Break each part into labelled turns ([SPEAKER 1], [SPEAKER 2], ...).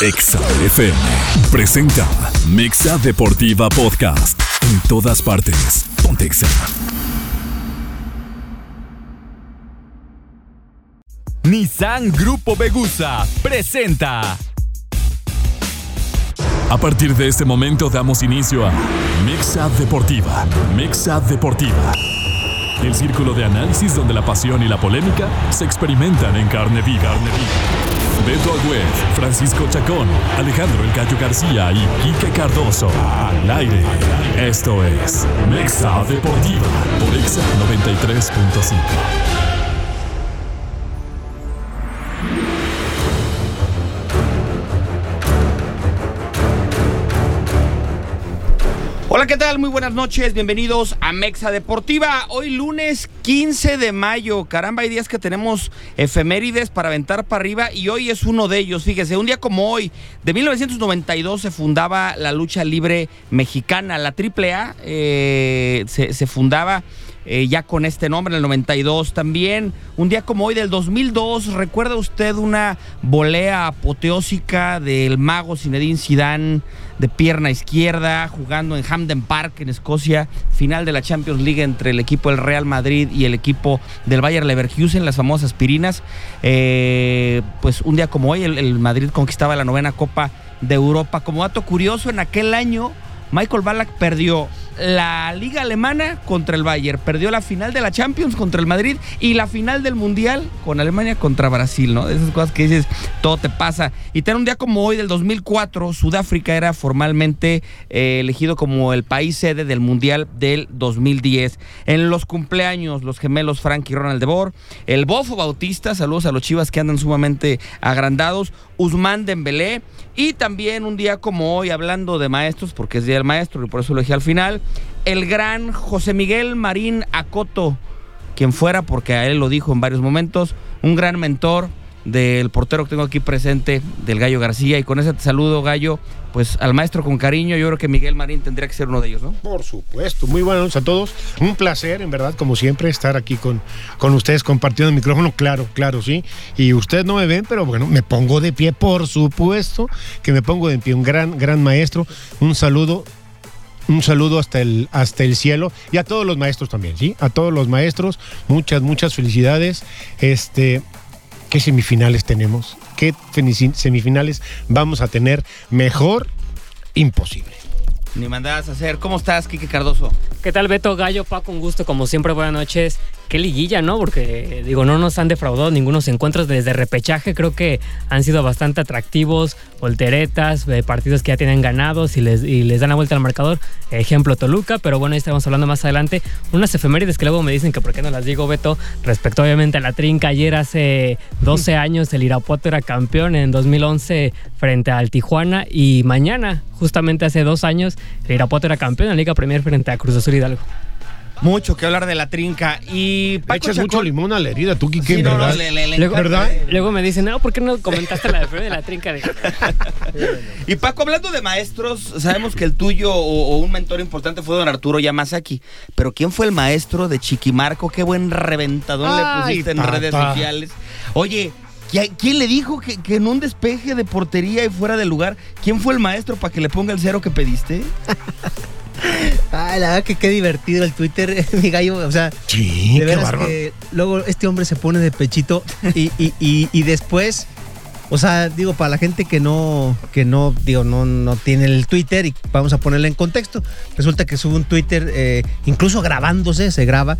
[SPEAKER 1] Exa FM presenta Mexa Deportiva Podcast. En todas partes. Pontexa.
[SPEAKER 2] Nissan Grupo Begusa presenta.
[SPEAKER 1] A partir de este momento damos inicio a Mexa Deportiva. Mexa Deportiva. El círculo de análisis donde la pasión y la polémica se experimentan en carne viva. Carne viva. Beto Agüed, Francisco Chacón, Alejandro El Gallo García y Quique Cardoso. Al aire. Esto es Mexa Deportiva por Exa 93.5.
[SPEAKER 3] Hola, ¿qué tal? Muy buenas noches, bienvenidos a Mexa Deportiva. Hoy lunes 15 de mayo, caramba, hay días que tenemos efemérides para aventar para arriba y hoy es uno de ellos. Fíjese, un día como hoy, de 1992 se fundaba la lucha libre mexicana, la AAA, eh, se, se fundaba eh, ya con este nombre, en el 92 también. Un día como hoy del 2002, ¿recuerda usted una volea apoteósica del mago Zinedine Zidane de pierna izquierda, jugando en Hamden Park, en Escocia, final de la Champions League entre el equipo del Real Madrid y el equipo del Bayer Leverkusen, las famosas aspirinas? Eh, pues un día como hoy, el, el Madrid conquistaba la novena Copa de Europa. Como dato curioso, en aquel año Michael Ballack perdió la Liga Alemana contra el Bayern, perdió la final de la Champions contra el Madrid y la final del Mundial con Alemania contra Brasil, ¿no? Esas cosas que dices, todo te pasa. Y tener un día como hoy del 2004, Sudáfrica era formalmente eh, elegido como el país sede del Mundial del 2010. En los cumpleaños, los gemelos Frank y Ronald de Boer, el Bofo Bautista, saludos a los chivas que andan sumamente agrandados, Usman Dembélé y también un día como hoy, hablando de maestros, porque es Día del Maestro y por eso lo dije al final, el gran José Miguel Marín Acoto, quien fuera, porque a él lo dijo en varios momentos, un gran mentor del portero que tengo aquí presente, del Gallo García, y con ese saludo, Gallo, pues al maestro con cariño, yo creo que Miguel Marín tendría que ser uno de ellos, ¿no?
[SPEAKER 4] Por supuesto, muy buenas noches a todos. Un placer, en verdad, como siempre, estar aquí con, con ustedes compartiendo el micrófono, claro, claro, sí. Y ustedes no me ven, pero bueno, me pongo de pie, por supuesto, que me pongo de pie. Un gran, gran maestro. Un saludo un saludo hasta el, hasta el cielo y a todos los maestros también, ¿sí? A todos los maestros, muchas, muchas felicidades. Este, ¿qué semifinales tenemos? ¿Qué semifinales vamos a tener? Mejor, imposible.
[SPEAKER 3] Ni mandadas a hacer. ¿Cómo estás, Quique Cardoso?
[SPEAKER 5] ¿Qué tal, Beto Gallo? Paco, un gusto, como siempre, buenas noches. Qué liguilla, ¿no? Porque, digo, no nos han defraudado ningunos encuentros desde repechaje. Creo que han sido bastante atractivos, volteretas, eh, partidos que ya tienen ganados y les, y les dan la vuelta al marcador. Ejemplo, Toluca, pero bueno, ahí estamos hablando más adelante. Unas efemérides que luego me dicen que por qué no las digo, Beto, respecto obviamente a la trinca. Ayer hace 12 años el Irapuato era campeón en 2011 frente al Tijuana y mañana, justamente hace dos años, el Irapuato era campeón en la Liga Premier frente a Cruz Azul Hidalgo.
[SPEAKER 3] Mucho que hablar de la trinca. Y
[SPEAKER 4] Le echas mucho limón a la herida, tú, Quique,
[SPEAKER 3] Sí, no,
[SPEAKER 4] ¿verdad?
[SPEAKER 3] no, le- le- le
[SPEAKER 5] Luego,
[SPEAKER 3] encanta.
[SPEAKER 5] luego me dicen, no, ¿por qué no comentaste la de la trinca? De...
[SPEAKER 3] Y Paco, hablando de maestros, sabemos que el tuyo o, o un mentor importante fue don Arturo Yamazaki. Pero ¿quién fue el maestro de Chiquimarco? Qué buen reventadón le pusiste en redes sociales. Oye, ¿qui- ¿quién le dijo que, que en un despeje de portería y fuera del lugar, quién fue el maestro para que le ponga el cero que pediste?
[SPEAKER 6] Ay, la verdad que qué divertido el Twitter, mi gallo. O sea,
[SPEAKER 4] Sí,
[SPEAKER 6] de
[SPEAKER 4] qué
[SPEAKER 6] veras
[SPEAKER 4] bárbaro.
[SPEAKER 6] que luego este hombre se pone de pechito y, y- y- y después, o sea, digo, para la gente que no, que no, digo, no, no tiene el Twitter y vamos a ponerle en contexto, resulta que sube un Twitter, eh, incluso grabándose, se graba,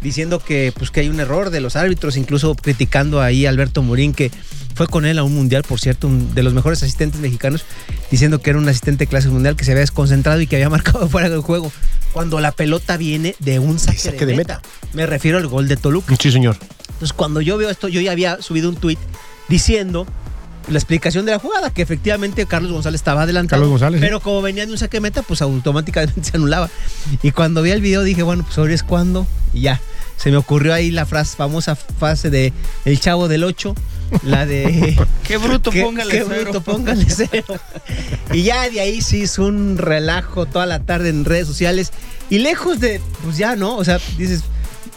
[SPEAKER 6] diciendo que, pues, que hay un error de los árbitros, incluso criticando ahí a Alberto Morín, que fue con él a un mundial, por cierto, un de los mejores asistentes mexicanos, diciendo que era un asistente de clase mundial que se había desconcentrado y que había marcado fuera del juego. Cuando la pelota viene de un saque,
[SPEAKER 4] saque
[SPEAKER 6] de,
[SPEAKER 4] de
[SPEAKER 6] meta. Me refiero al gol de Toluca.
[SPEAKER 4] Sí, señor.
[SPEAKER 6] Entonces, cuando yo veo esto, yo ya había subido un tweet diciendo la explicación de la jugada, que efectivamente Carlos González estaba adelantado.
[SPEAKER 4] Carlos González,
[SPEAKER 6] Pero como venía de un saque de meta, pues automáticamente se anulaba. Y cuando vi el video dije, bueno, pues ahora es cuando. Y ya. Se me ocurrió ahí la frase, famosa frase de El Chavo del 8, la de...
[SPEAKER 3] Qué bruto,
[SPEAKER 6] Qué-
[SPEAKER 3] póngale
[SPEAKER 6] qué
[SPEAKER 3] cero.
[SPEAKER 6] bruto, póngale cero. Y ya de ahí se hizo un relajo toda la tarde en redes sociales. Y lejos de, pues ya, ¿no? O sea, dices,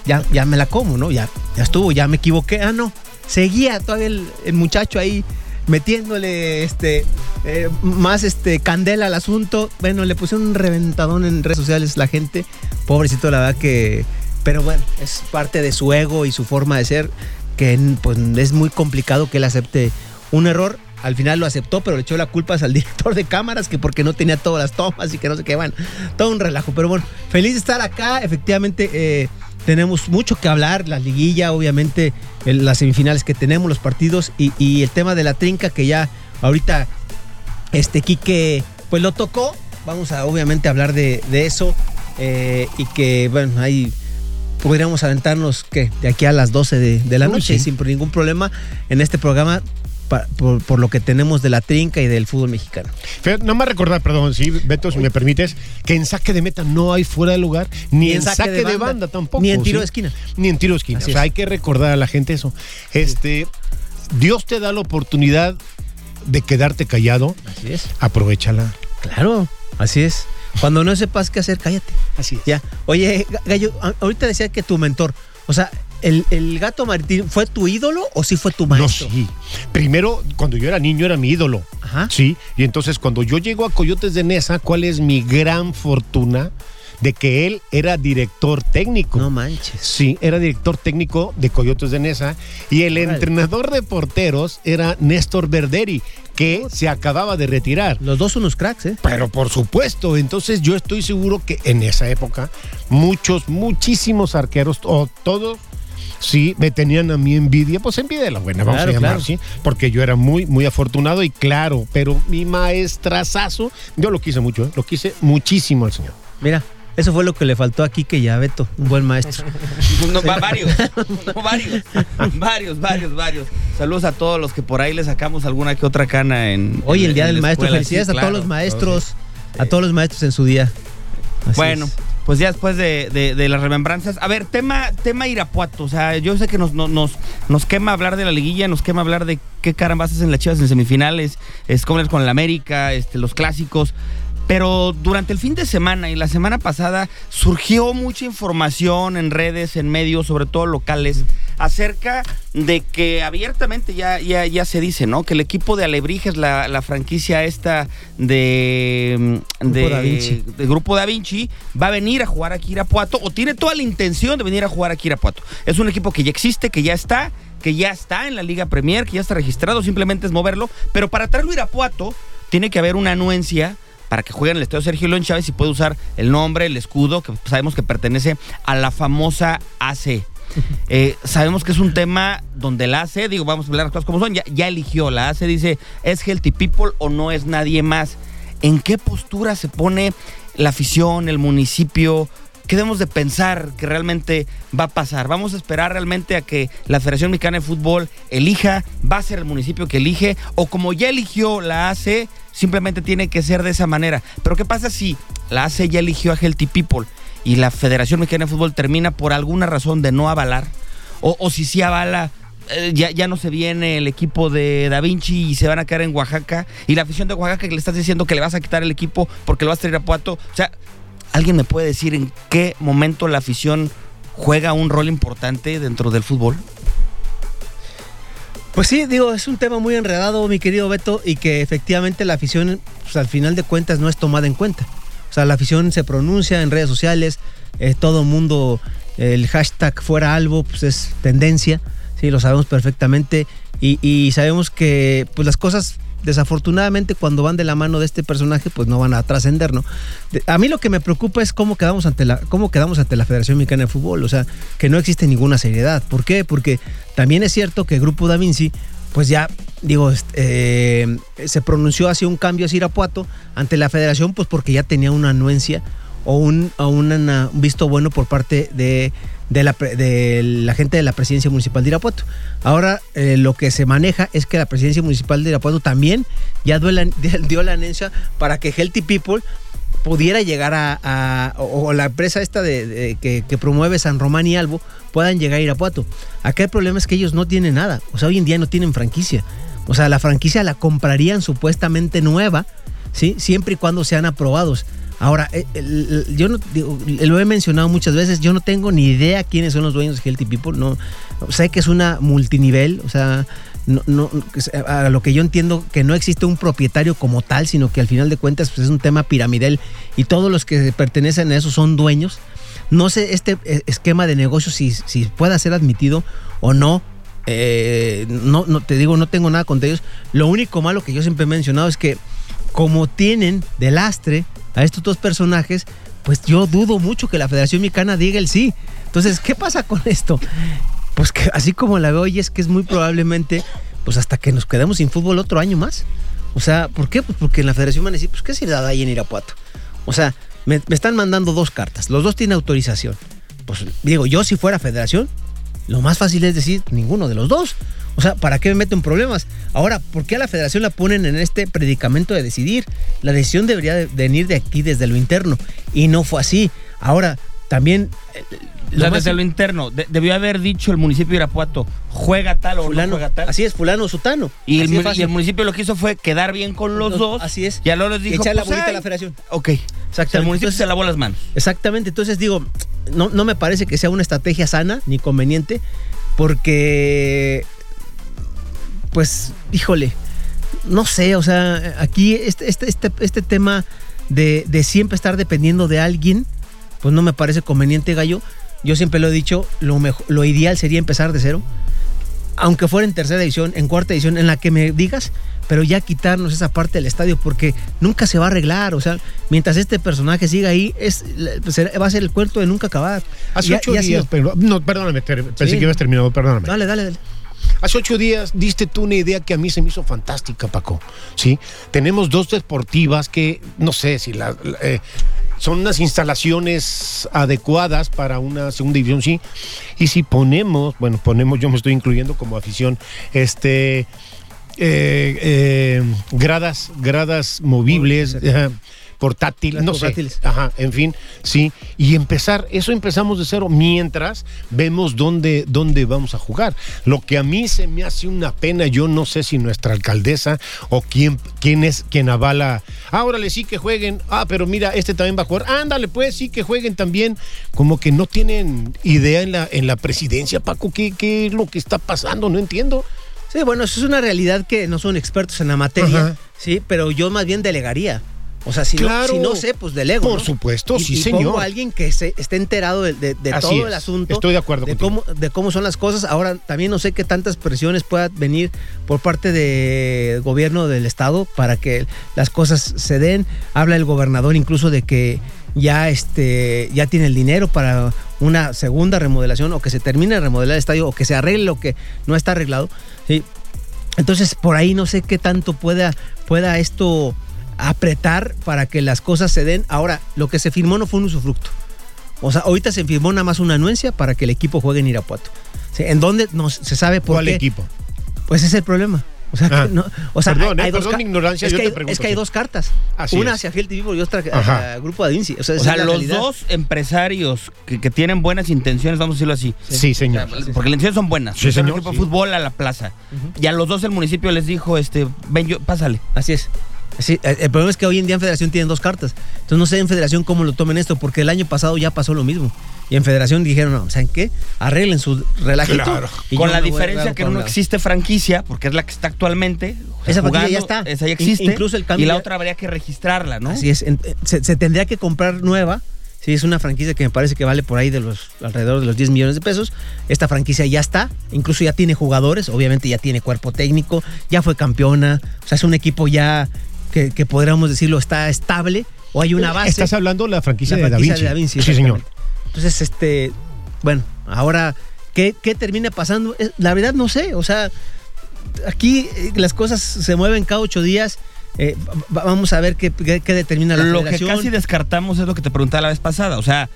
[SPEAKER 6] ya, ya me la como, ¿no? Ya, ya estuvo, ya me equivoqué. Ah, no. Seguía todavía el, el muchacho ahí metiéndole este eh, más este candela al asunto. Bueno, le pusieron un reventadón en redes sociales la gente. Pobrecito, la verdad que. Pero bueno, es parte de su ego y su forma de ser. Que pues es muy complicado que él acepte un error. Al final lo aceptó, pero le echó la culpa al director de cámaras, que porque no tenía todas las tomas y que no sé qué, bueno, todo un relajo. Pero bueno, feliz de estar acá. Efectivamente, eh, tenemos mucho que hablar, la liguilla, obviamente, las semifinales que tenemos, los partidos y, el tema de la trinca que ya ahorita este Quique pues lo tocó. Vamos a obviamente hablar de, eso eh, y que bueno, ahí podríamos aventarnos que de aquí a las 12 de, de la
[SPEAKER 4] Uy,
[SPEAKER 6] noche
[SPEAKER 4] sí.
[SPEAKER 6] sin ningún problema en este programa por, por lo que tenemos de la trinca y del fútbol mexicano.
[SPEAKER 4] No me recordar, perdón, sí, Beto, si me permites, que en saque de meta no hay fuera de lugar, ni, en saque, de, banda, tampoco.
[SPEAKER 6] Ni en tiro
[SPEAKER 4] ¿sí?
[SPEAKER 6] de esquina.
[SPEAKER 4] Ni en tiro de esquina.
[SPEAKER 6] Así
[SPEAKER 4] o sea,
[SPEAKER 6] es.
[SPEAKER 4] hay que recordar a la gente eso. Este, Dios te da la oportunidad de quedarte callado,
[SPEAKER 6] Así es.
[SPEAKER 4] aprovechala.
[SPEAKER 6] Claro, así es. Cuando no sepas qué hacer, cállate.
[SPEAKER 4] Así es.
[SPEAKER 6] Ya. Oye, Ga- Gallo, ahorita decía que tu mentor, o sea, ¿el, el gato Martín fue tu ídolo o sí fue tu
[SPEAKER 4] No,
[SPEAKER 6] maestro?
[SPEAKER 4] sí. Primero, cuando yo era niño, era mi ídolo.
[SPEAKER 6] Ajá.
[SPEAKER 4] Sí. Y entonces, cuando yo llego a Coyotes de Nesa, ¿cuál es mi gran fortuna? De que él era director técnico.
[SPEAKER 6] No manches.
[SPEAKER 4] Sí, era director técnico de Coyotes de Nesa y el
[SPEAKER 6] Órale.
[SPEAKER 4] entrenador de porteros era Néstor Verderi, que se acababa de retirar.
[SPEAKER 6] Los dos unos cracks, ¿eh?
[SPEAKER 4] Pero por supuesto, entonces yo estoy seguro que en esa época muchos, muchísimos arqueros, o todos, sí, me tenían a mí envidia, pues envidia de la buena, vamos
[SPEAKER 6] Claro,
[SPEAKER 4] a llamar,
[SPEAKER 6] claro.
[SPEAKER 4] ¿sí? Porque yo era muy, muy afortunado y claro, pero mi maestrazazo, yo lo quise mucho, ¿eh? lo quise muchísimo al señor.
[SPEAKER 6] Mira, eso fue lo que le faltó aquí que ya Beto, un buen maestro.
[SPEAKER 3] No, varios, no, varios, varios, varios, varios. Saludos a todos los que por ahí le sacamos alguna que otra cana en.
[SPEAKER 6] Hoy
[SPEAKER 3] en-
[SPEAKER 6] el Día
[SPEAKER 3] en
[SPEAKER 6] del Maestro.
[SPEAKER 3] escuela.
[SPEAKER 6] Felicidades
[SPEAKER 3] Sí,
[SPEAKER 6] a todos los maestros, a todos los maestros en su día. Así
[SPEAKER 3] Bueno,
[SPEAKER 6] es.
[SPEAKER 3] pues ya después de, de- de las remembranzas. A ver, tema, tema Irapuato. O sea, yo sé que nos, no- nos, nos quema hablar de la liguilla, nos quema hablar de qué carambas hacen las chivas en semifinales, es con el América, este, los clásicos. Pero durante el fin de semana y la semana pasada surgió mucha información en redes, en medios, sobre todo locales, acerca de que abiertamente ya, ya, ya se dice, ¿no? Que el equipo de Alebrijes, la, la franquicia esta de,
[SPEAKER 6] Grupo
[SPEAKER 3] de,
[SPEAKER 6] Da Vinci.
[SPEAKER 3] de Grupo Da Vinci, va a venir a jugar aquí a Irapuato o tiene toda la intención de venir a jugar aquí a Irapuato. Es un equipo que ya existe, que ya está, que ya está en la Liga Premier, que ya está registrado, simplemente es moverlo. Pero para traerlo a Irapuato, tiene que haber una anuencia para que juegue en el estadio Sergio León Chávez y puede usar el nombre, el escudo, que sabemos que pertenece a la famosa AC. Eh, sabemos que es un tema donde la AC, digo, vamos a hablar las cosas como son, ya, ya eligió. La AC dice, ¿es Healthy People o no es nadie más? ¿En qué postura se pone la afición, el municipio? ¿Qué debemos de pensar que realmente va a pasar? ¿Vamos a esperar realmente a que la Federación Mexicana de Fútbol elija? ¿Va a ser el municipio que elige? ¿O como ya eligió la AC, simplemente tiene que ser de esa manera? Pero ¿qué pasa si la AC ya eligió a Healthy People y la Federación Mexicana de Fútbol termina por alguna razón de no avalar? O, o si sí avala, eh, ya, ya no se viene el equipo de Da Vinci y se van a quedar en Oaxaca. Y la afición de Oaxaca que le estás diciendo que le vas a quitar el equipo porque lo vas a traer a Puato. O sea, ¿alguien me puede decir en qué momento la afición juega un rol importante dentro del fútbol?
[SPEAKER 6] Pues sí, digo, es un tema muy enredado, mi querido Beto, y que efectivamente la afición, pues, al final de cuentas, no es tomada en cuenta. O sea, la afición se pronuncia en redes sociales, eh, todo mundo, el hashtag fuera algo, pues es tendencia, sí, lo sabemos perfectamente, y, y sabemos que pues las cosas, desafortunadamente, cuando van de la mano de este personaje, pues no van a trascender, ¿no? A mí lo que me preocupa es cómo quedamos ante la, cómo quedamos ante la Federación Mexicana de Fútbol, o sea, que no existe ninguna seriedad. ¿Por qué? Porque también es cierto que el Grupo Da Vinci, pues ya, digo, eh, se pronunció hacia un cambio hacia Irapuato ante la Federación, pues porque ya tenía una anuencia o un, un visto bueno por parte de, de la, de la gente de la presidencia municipal de Irapuato. Ahora eh, lo que se maneja es que la presidencia municipal de Irapuato también ya dio la, dio anencia para que Healthy People pudiera llegar a, o, la empresa esta de, que promueve San Román y Albo puedan llegar a Irapuato. Acá el problema es que ellos no tienen nada, o sea, hoy en día no tienen franquicia. O sea, la franquicia la comprarían supuestamente nueva, ¿sí? Siempre y cuando sean aprobados. Ahora, eh, el- el- yo no digo, lo he mencionado muchas veces, yo no tengo ni idea quiénes son los dueños de Healthy People, no sé que es una multinivel, o sea, no, no, a lo que yo entiendo que no existe un propietario como tal, sino que al final de cuentas pues, es un tema piramidal y todos los que pertenecen a eso son dueños. No sé este eh, esquema de negocio si, si pueda ser admitido o no. Eh, no, no te digo, no tengo nada contra ellos. Lo único malo que yo siempre he mencionado es que como tienen de lastre a estos dos personajes, pues yo dudo mucho que la Federación Mexicana diga el sí. Entonces, ¿qué pasa con esto? Pues que así como la veo hoy es que es muy probablemente, pues hasta que nos quedemos sin fútbol otro año más. O sea, ¿por qué? Pues porque en la Federación van a decir, pues qué ciudad hay en Irapuato. O sea, me, me están mandando dos cartas, los dos tienen autorización. Pues digo, yo si fuera Federación, lo más fácil es decir ninguno de los dos. O sea, ¿para qué me meto en problemas? Ahora, ¿por qué a la federación la ponen en este predicamento de decidir? La decisión debería de venir de aquí, desde lo interno. Y no fue así. Ahora, también... eh,
[SPEAKER 3] O sea, desde lo interno, de- debió haber dicho el municipio de Irapuato, juega tal o
[SPEAKER 6] fulano,
[SPEAKER 3] no juega tal.
[SPEAKER 6] así es, fulano o sutano.
[SPEAKER 3] y, el, y municipio lo que hizo fue quedar bien con los dos.
[SPEAKER 6] así es.
[SPEAKER 3] Y a les dijo,
[SPEAKER 6] echar la
[SPEAKER 3] pues,
[SPEAKER 6] bolita a la federación.
[SPEAKER 3] Ok. O sea, el
[SPEAKER 6] Exactamente.
[SPEAKER 3] municipio
[SPEAKER 6] Entonces-
[SPEAKER 3] se lavó las manos.
[SPEAKER 6] Exactamente, entonces digo, no, no me parece que sea una estrategia sana ni conveniente, porque, pues, híjole, no sé, o sea, aquí este, este, este, este tema de, de siempre estar dependiendo de alguien, pues no me parece conveniente, Gallo. Yo siempre lo he dicho, lo, mejor, lo ideal sería empezar de cero, aunque fuera en tercera edición, en cuarta edición, en la que me digas, pero ya quitarnos esa parte del estadio porque nunca se va a arreglar. O sea, mientras este personaje siga ahí, es, será- va a ser el cuento de nunca acabar.
[SPEAKER 4] Hace ocho días, pero, no, perdóname, pensé
[SPEAKER 6] Sí.
[SPEAKER 4] que ibas terminado, perdóname.
[SPEAKER 6] Dale, dale, dale.
[SPEAKER 4] Hace ocho días diste tú una idea que a mí se me hizo fantástica, Paco. ¿sí? Tenemos dos deportivas que, no sé si la, la- eh, son unas instalaciones adecuadas para una segunda división, sí. Y si ponemos, bueno, ponemos, yo me estoy incluyendo como afición, este. eh, eh, gradas, gradas movibles,
[SPEAKER 6] Las
[SPEAKER 4] no sé.
[SPEAKER 6] portátiles.
[SPEAKER 4] Ajá, en fin, sí. Y empezar, eso empezamos de cero mientras vemos dónde, dónde vamos a jugar. Lo que a mí se me hace una pena, yo no sé si nuestra alcaldesa o quién, quién es quien avala. Ah, órale, sí que jueguen. Ah, pero mira, este también va a jugar. Ándale, pues sí que jueguen también. Como que no tienen idea en la, en la presidencia, Paco, qué, qué es lo que está pasando, no entiendo.
[SPEAKER 6] Sí, bueno, eso es una realidad que no son expertos en la materia,
[SPEAKER 4] Ajá.
[SPEAKER 6] sí, pero yo más bien delegaría. O sea, si,
[SPEAKER 4] Claro.
[SPEAKER 6] no, si no sé, pues delego.
[SPEAKER 4] Por
[SPEAKER 6] ¿no?
[SPEAKER 4] supuesto,
[SPEAKER 6] Y-
[SPEAKER 4] sí,
[SPEAKER 6] y
[SPEAKER 4] señor.
[SPEAKER 6] Pongo a alguien que se, esté enterado de, de- de
[SPEAKER 4] Así
[SPEAKER 6] todo
[SPEAKER 4] es.
[SPEAKER 6] el asunto.
[SPEAKER 4] Estoy de acuerdo
[SPEAKER 6] de
[SPEAKER 4] contigo.
[SPEAKER 6] cómo, de cómo son las cosas. Ahora, también no sé qué tantas presiones puedan venir por parte del gobierno del estado para que las cosas se den. Habla el gobernador incluso de que ya este ya tiene el dinero para una segunda remodelación o que se termine de remodelar el estadio o que se arregle lo que no está arreglado. ¿sí? Entonces, por ahí no sé qué tanto pueda, pueda esto apretar para que las cosas se den. Ahora, lo que se firmó no fue un usufructo. O sea, ahorita se firmó nada más una anuencia para que el equipo juegue en Irapuato. ¿En dónde? No se sabe por
[SPEAKER 4] ¿Cuál
[SPEAKER 6] qué.
[SPEAKER 4] equipo?
[SPEAKER 6] Pues ese es el problema. O sea,
[SPEAKER 4] Ah.
[SPEAKER 6] que no- o sea,
[SPEAKER 4] Perdón, eh,
[SPEAKER 6] dos
[SPEAKER 4] perdón
[SPEAKER 6] ca-
[SPEAKER 4] mi ignorancia,
[SPEAKER 6] es
[SPEAKER 4] yo
[SPEAKER 6] que
[SPEAKER 4] te
[SPEAKER 6] hay,
[SPEAKER 4] pregunto,
[SPEAKER 6] es que hay dos cartas.
[SPEAKER 4] Así
[SPEAKER 6] una
[SPEAKER 4] es.
[SPEAKER 6] hacia Fiel TV y otra
[SPEAKER 4] Ajá.
[SPEAKER 6] hacia Grupo de Vinci. O sea,
[SPEAKER 3] O sea, los
[SPEAKER 6] realidad.
[SPEAKER 3] dos empresarios que, que tienen buenas intenciones, vamos a decirlo así.
[SPEAKER 4] Sí, señor.
[SPEAKER 3] O sea, porque las intenciones son buenas.
[SPEAKER 4] Sí, señor,
[SPEAKER 3] equipo de
[SPEAKER 4] sí.
[SPEAKER 3] fútbol a la plaza. Y a los dos el municipio les dijo, este, ven yo, pásale.
[SPEAKER 6] Así es. Así- el problema es que hoy en día en Federación tienen dos cartas. Entonces no sé en Federación cómo lo tomen esto, porque el año pasado ya pasó lo mismo. Y en Federación dijeron, no, ¿saben qué? Arreglen su relajito.
[SPEAKER 4] Claro.
[SPEAKER 6] y
[SPEAKER 3] Con la diferencia que no
[SPEAKER 6] lado".
[SPEAKER 3] existe franquicia, porque es la que está actualmente. o sea,
[SPEAKER 6] Esa franquicia ya
[SPEAKER 3] jugando,
[SPEAKER 6] está.
[SPEAKER 3] Esa ya
[SPEAKER 6] In-
[SPEAKER 3] existe.
[SPEAKER 6] incluso el cambio
[SPEAKER 3] Y la
[SPEAKER 6] ya-
[SPEAKER 3] otra habría que registrarla, ¿no?
[SPEAKER 6] Así es. eh, se, se tendría que comprar nueva. Sí, es una franquicia que me parece que vale por ahí de los alrededor de los 10 millones de pesos. Esta franquicia ya está, incluso ya tiene jugadores, obviamente ya tiene cuerpo técnico, ya fue campeona, o sea, es un equipo ya que, que podríamos decirlo está estable o hay una base.
[SPEAKER 4] Estás hablando de la franquicia,
[SPEAKER 6] La
[SPEAKER 4] de, da
[SPEAKER 6] de Da
[SPEAKER 4] Vinci. Sí, señor.
[SPEAKER 6] Entonces, este, bueno, ahora, ¿qué, qué termina pasando? Es- La verdad no sé, o sea, aquí eh, las cosas se mueven cada ocho días. eh, va- vamos a ver qué, qué- qué determina la
[SPEAKER 3] Lo que
[SPEAKER 6] federación.
[SPEAKER 3] casi descartamos es lo que te preguntaba la vez pasada. O sea,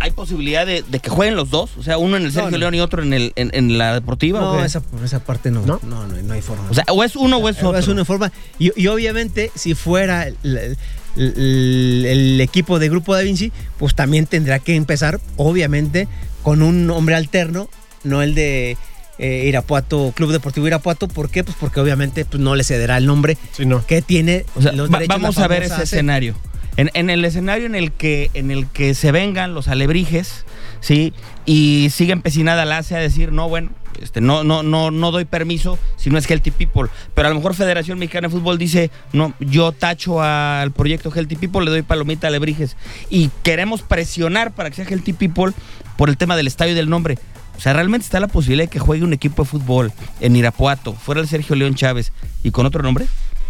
[SPEAKER 3] ¿hay posibilidad de, de que jueguen los dos? O sea, uno en el Sergio
[SPEAKER 6] no.
[SPEAKER 3] León y otro en, el, en, en la deportiva. ¿o
[SPEAKER 6] No,
[SPEAKER 3] qué?
[SPEAKER 6] esa, por esa parte no.
[SPEAKER 4] ¿No?
[SPEAKER 6] No, no, no, hay forma.
[SPEAKER 3] O sea, o es uno o es otro.
[SPEAKER 6] Es una forma. Y, y obviamente, si fuera el, el- el- el equipo de Grupo Da Vinci, pues también tendrá que empezar, obviamente, con un nombre alterno, no el de eh, Irapuato, Club Deportivo Irapuato. ¿Por qué? Pues porque obviamente pues, no le cederá el nombre
[SPEAKER 4] Sí, no.
[SPEAKER 6] que tiene
[SPEAKER 3] O sea,
[SPEAKER 6] los
[SPEAKER 3] va-
[SPEAKER 6] derechos.
[SPEAKER 3] vamos a ver ese escenario. En, en el escenario en el que en el que se vengan los alebrijes, ¿sí? Y sigue empecinada la ACE a decir, no, bueno, este, no, no, no, no doy permiso si no es Healthy People. Pero a lo mejor Federación Mexicana de Fútbol dice, no, yo tacho al proyecto Healthy People, le doy palomita a Alebrijes. Y queremos presionar para que sea Healthy People por el tema del estadio y del nombre. O sea, realmente está la posibilidad de que juegue un equipo de fútbol en Irapuato, fuera el Sergio León Chávez y con otro nombre.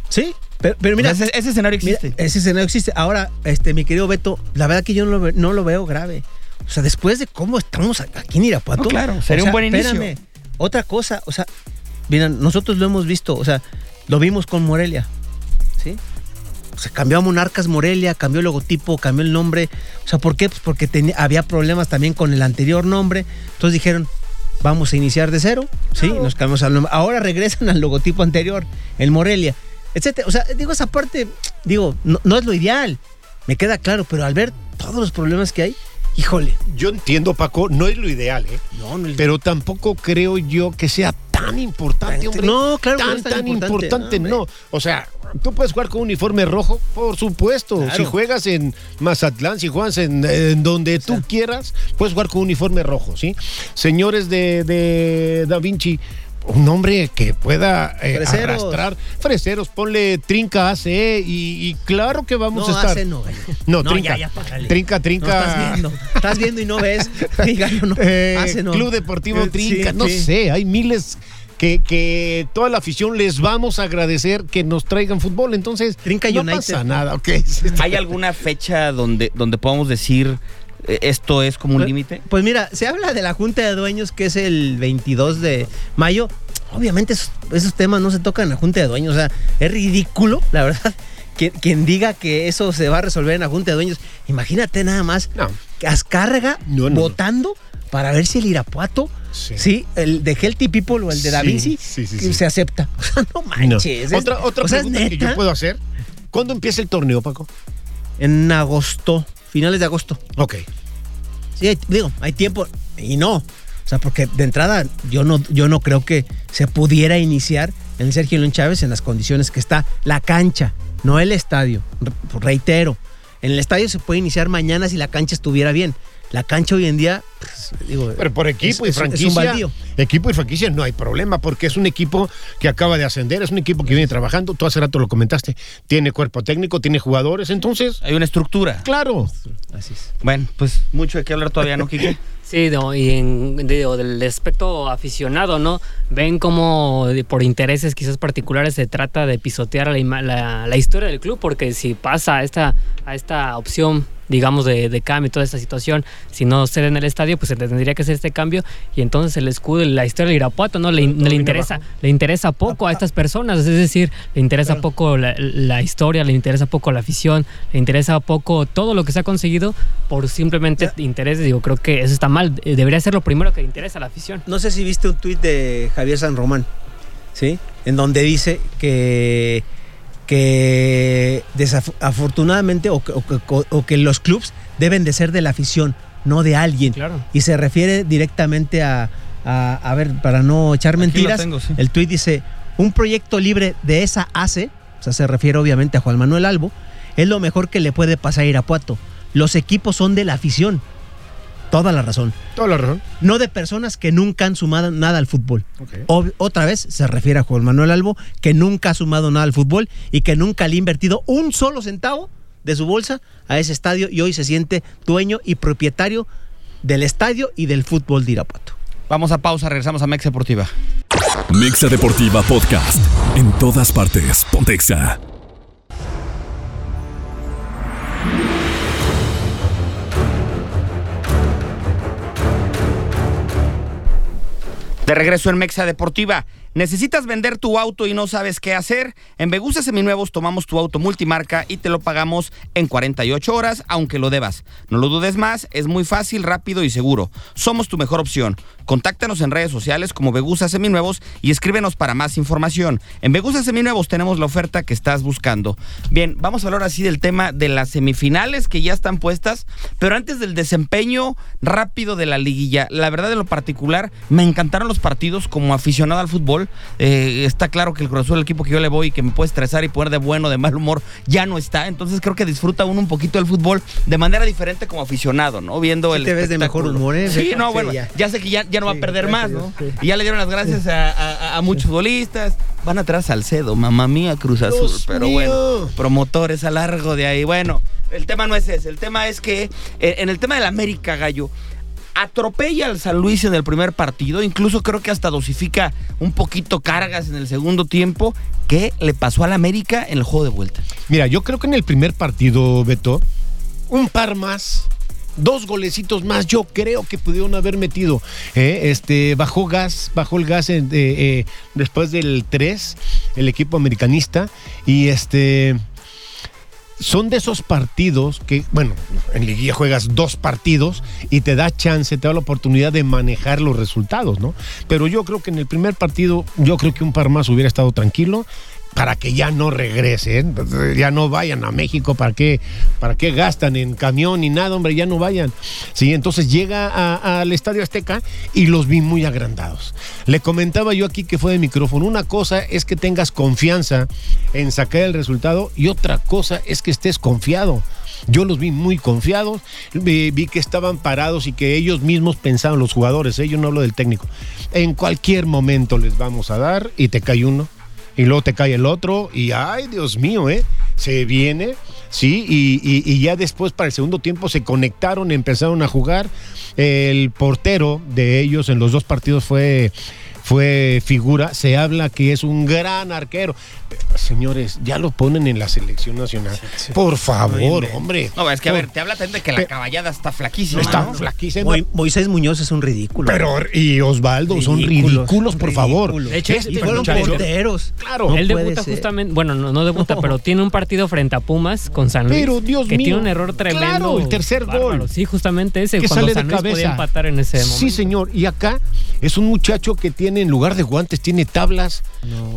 [SPEAKER 6] Sí, pero, pero mira,
[SPEAKER 3] O sea, ese, ese escenario
[SPEAKER 6] Mira,
[SPEAKER 3] existe.
[SPEAKER 6] ese escenario existe. Ahora, este, mi querido Beto, la verdad que yo no lo, no lo veo grave. O sea, después de cómo estamos aquí en Irapuato.
[SPEAKER 3] No, claro,
[SPEAKER 6] o
[SPEAKER 3] sería un buen inicio.
[SPEAKER 6] espérame, otra cosa, o sea, mira, nosotros lo hemos visto, o sea, lo vimos con Morelia, ¿sí? O sea, cambió a Monarcas Morelia, cambió el logotipo, cambió el nombre. O sea, ¿por qué? Pues porque tenía- había problemas también con el anterior nombre. Entonces dijeron, vamos a iniciar de cero, ¿sí? Nos cambiamos al nombre. Ahora regresan al logotipo anterior, el Morelia, etcétera. O sea, digo, esa parte, digo, no, no es lo ideal, me queda claro, pero al ver todos los problemas que hay, híjole.
[SPEAKER 4] Yo entiendo, Paco, no es lo ideal, ¿eh?
[SPEAKER 6] No, no,
[SPEAKER 4] Pero tampoco creo yo que sea tan importante, hombre.
[SPEAKER 6] No, claro que no
[SPEAKER 4] tan,
[SPEAKER 6] es tan
[SPEAKER 4] tan
[SPEAKER 6] importante,
[SPEAKER 4] importante,
[SPEAKER 6] no.
[SPEAKER 4] O sea, tú puedes jugar con uniforme rojo, por supuesto.
[SPEAKER 6] Claro.
[SPEAKER 4] Si juegas en Mazatlán, si juegas en, en donde tú quieras, puedes jugar con uniforme rojo, ¿sí? Señores de, de Da Vinci, un hombre que pueda eh,
[SPEAKER 6] Freseros.
[SPEAKER 4] arrastrar. Freseros, ponle Trinca ACE y, y claro que vamos
[SPEAKER 6] no,
[SPEAKER 4] a estar.
[SPEAKER 6] hace no.
[SPEAKER 4] No,
[SPEAKER 6] No,
[SPEAKER 4] trinca.
[SPEAKER 6] ya, ya, págale.
[SPEAKER 4] trinca,
[SPEAKER 6] No,
[SPEAKER 4] trinca.
[SPEAKER 6] estás viendo, estás viendo y no ves. Gallo, no.
[SPEAKER 4] Eh,
[SPEAKER 6] Hace no.
[SPEAKER 4] Club Deportivo
[SPEAKER 6] Eh,
[SPEAKER 4] Trinca,
[SPEAKER 6] sí,
[SPEAKER 4] no
[SPEAKER 6] sí.
[SPEAKER 4] sé, hay miles que, que toda la afición les vamos a agradecer que nos traigan fútbol, entonces
[SPEAKER 6] Trinca
[SPEAKER 4] no
[SPEAKER 6] United.
[SPEAKER 4] pasa nada, ok.
[SPEAKER 3] ¿Hay alguna fecha donde, donde podamos decir esto es como un
[SPEAKER 6] Pues-
[SPEAKER 3] límite?
[SPEAKER 6] Pues mira, se habla de la Junta de Dueños que es el 22 de mayo. Obviamente esos, esos temas no se tocan en la Junta de Dueños. O sea, es ridículo, la verdad. Quien, quien diga que eso se va a resolver en la Junta de Dueños, imagínate nada más.
[SPEAKER 4] No.
[SPEAKER 6] Ascárraga
[SPEAKER 4] No, no, no.
[SPEAKER 6] votando para ver si el Irapuato, sí.
[SPEAKER 4] Sí.
[SPEAKER 6] el de Healthy People o el de Da Vinci,
[SPEAKER 4] sí, sí,
[SPEAKER 6] que
[SPEAKER 4] sí.
[SPEAKER 6] se acepta. O sea, no manches. es-
[SPEAKER 4] Otra, otra
[SPEAKER 6] o sea, es
[SPEAKER 4] pregunta que
[SPEAKER 6] neta.
[SPEAKER 4] yo puedo hacer. ¿Cuándo empieza el torneo, Paco?
[SPEAKER 6] En agosto, finales de agosto.
[SPEAKER 4] Ok.
[SPEAKER 6] Sí, hay- digo, hay tiempo y no. O sea, porque de entrada yo no, yo no creo que se pudiera iniciar en Sergio León Chávez en las condiciones que está la cancha, no el estadio. Re- Reitero, en el estadio se puede iniciar mañana si la cancha estuviera bien. La cancha hoy en día, pues, digo,
[SPEAKER 4] Pero por equipo
[SPEAKER 6] es-
[SPEAKER 4] y
[SPEAKER 6] es- es un
[SPEAKER 4] franquicia.
[SPEAKER 6] baldío.
[SPEAKER 4] equipo y franquicia no hay problema porque es un equipo que acaba de ascender, es un equipo que viene trabajando. Tú hace rato lo comentaste. Tiene cuerpo técnico, tiene jugadores, entonces,
[SPEAKER 3] Hay una estructura.
[SPEAKER 4] claro.
[SPEAKER 6] así es.
[SPEAKER 3] Bueno, pues mucho de qué hablar todavía, ¿no, Quique?
[SPEAKER 5] Sí, no, y en, digo, del aspecto aficionado, ¿no? Ven cómo por intereses quizás particulares se trata de pisotear la, la, la historia del club, porque si pasa a esta, a esta opción, digamos, de, de cambio y toda esta situación, si no se en el estadio, pues se tendría que hacer este cambio y entonces el escudo y la historia del Irapuato, ¿no? Le, le interesa,
[SPEAKER 4] abajo.
[SPEAKER 5] le interesa poco a estas personas, es decir, le interesa
[SPEAKER 4] Claro.
[SPEAKER 5] poco la, la historia, le interesa poco la afición, le interesa poco todo lo que se ha conseguido por simplemente intereses. Digo, creo que eso está mal. Eh, Debería ser lo primero que le interesa a la afición.
[SPEAKER 6] No sé si viste un tuit de Javier San Román, ¿sí? En donde dice que, que desafortunadamente o, que- o que- o que los clubs deben de ser de la afición, no de alguien.
[SPEAKER 5] Claro.
[SPEAKER 6] Y se refiere directamente a, a, a ver, para no echar
[SPEAKER 3] Aquí
[SPEAKER 6] mentiras,
[SPEAKER 3] tengo, sí.
[SPEAKER 6] el tuit dice, un proyecto libre de esa ACE, o sea, se refiere obviamente a Juan Manuel Albo, es lo mejor que le puede pasar a Irapuato. Los equipos son de la afición. Toda la razón
[SPEAKER 4] Toda la razón.
[SPEAKER 6] no de personas que nunca han sumado nada al fútbol. Otra vez se refiere a Juan Manuel Albo, que nunca ha sumado nada al fútbol y que nunca le ha invertido un solo centavo de su bolsa a ese estadio y hoy se siente dueño y propietario del estadio y del fútbol de Irapuato.
[SPEAKER 3] Vamos a pausa, regresamos a Mex Deportiva.
[SPEAKER 1] Mexa Deportiva Podcast. En todas partes. Pontexa.
[SPEAKER 3] De regreso en Mexa Deportiva. ¿Necesitas vender tu auto y no sabes qué hacer? En Begusa Seminuevos tomamos tu auto multimarca y te lo pagamos en 48 horas, aunque lo debas. No lo dudes más, es muy fácil, rápido y seguro. Somos tu mejor opción. Contáctanos en redes sociales como Begusa Seminuevos y escríbenos para más información. En Begusa Seminuevos tenemos la oferta que estás buscando. Bien, vamos a hablar así del tema de las semifinales que ya están puestas, pero antes del desempeño rápido de la liguilla. La verdad, en lo particular, me encantaron los partidos como aficionado al fútbol. Eh, está claro que el Cruz Azul, el equipo que yo le voy y que me puede estresar y poner de bueno, de mal humor, ya no está. Entonces creo que disfruta uno un poquito del fútbol de manera diferente como aficionado, ¿no? Viendo
[SPEAKER 6] Sí
[SPEAKER 3] el
[SPEAKER 6] te ves de mejor humor, ¿eh?
[SPEAKER 3] Sí, no, bueno,
[SPEAKER 6] ya.
[SPEAKER 3] ya. sé que ya, ya no va a perder más, ¿no?
[SPEAKER 6] sí.
[SPEAKER 3] Y ya le dieron las gracias a, a- a muchos futbolistas. Van atrás Salcedo, mamá mía, Cruz Azul.
[SPEAKER 4] Dios
[SPEAKER 3] pero
[SPEAKER 4] mío.
[SPEAKER 3] bueno, promotores a largo de ahí. Bueno, el tema no es ese. El tema es que eh, en el tema del América, Gallo, atropella al San Luis en el primer partido. Incluso creo que hasta dosifica un poquito cargas en el segundo tiempo. ¿Qué le pasó al América en el juego de vuelta?
[SPEAKER 4] Mira, yo creo que en el primer partido, Beto, un par más, dos golecitos más, yo creo que pudieron haber metido. ¿eh? Este, bajó gas, bajó el gas eh, eh, después del 3, el equipo americanista. Y este. Son de esos partidos que, bueno, en liguilla juegas dos partidos y te da chance, te da la oportunidad de manejar los resultados, ¿no? Pero yo creo que en el primer partido, yo creo que un par más hubiera estado tranquilo para que ya no regresen, ya no vayan a México, ¿para qué, para gastan en camión ni nada, hombre? Ya no vayan. Sí, entonces llega al Estadio Azteca y los vi muy agrandados. Le comentaba yo aquí que fue de micrófono, una cosa es que tengas confianza en sacar el resultado y otra cosa es que estés confiado. Yo los vi muy confiados, vi, vi que estaban parados y que ellos mismos pensaban, los jugadores, ¿eh? yo no hablo del técnico, en cualquier momento les vamos a dar y te cae uno y luego te cae el otro y ay Dios mío, ¿eh? Se viene, sí, y, y- ya después para el segundo tiempo se conectaron, empezaron a jugar. El portero de ellos en los dos partidos fue, fue figura, se habla que es un gran arquero. Señores, ya lo ponen en la selección nacional. Por favor, hombre.
[SPEAKER 3] No, es que a ver, te habla también de que la caballada está flaquísima.
[SPEAKER 4] Está
[SPEAKER 3] ¿no?
[SPEAKER 4] flaquísimo.
[SPEAKER 6] Mo- Moisés Muñoz es un ridículo.
[SPEAKER 4] Pero, y Osvaldo, son ridículos, por favor.
[SPEAKER 5] De hecho,
[SPEAKER 4] Este
[SPEAKER 6] y fueron porteros.
[SPEAKER 4] Claro.
[SPEAKER 6] No
[SPEAKER 5] Él debuta
[SPEAKER 6] ser.
[SPEAKER 5] justamente, bueno, no, no debuta,
[SPEAKER 6] No.
[SPEAKER 5] pero tiene un partido frente a Pumas con San Luis.
[SPEAKER 4] Pero, Dios
[SPEAKER 5] que
[SPEAKER 4] mío.
[SPEAKER 5] tiene un error tremendo.
[SPEAKER 4] Claro, el tercer
[SPEAKER 5] bárbaro.
[SPEAKER 4] gol.
[SPEAKER 5] Sí, justamente ese.
[SPEAKER 4] que
[SPEAKER 5] cuando
[SPEAKER 4] sale
[SPEAKER 5] San
[SPEAKER 4] de
[SPEAKER 5] Luis
[SPEAKER 4] cabeza.
[SPEAKER 5] podía empatar en ese momento.
[SPEAKER 4] Sí, señor. Y acá es un muchacho que tiene, en lugar de guantes, tiene tablas.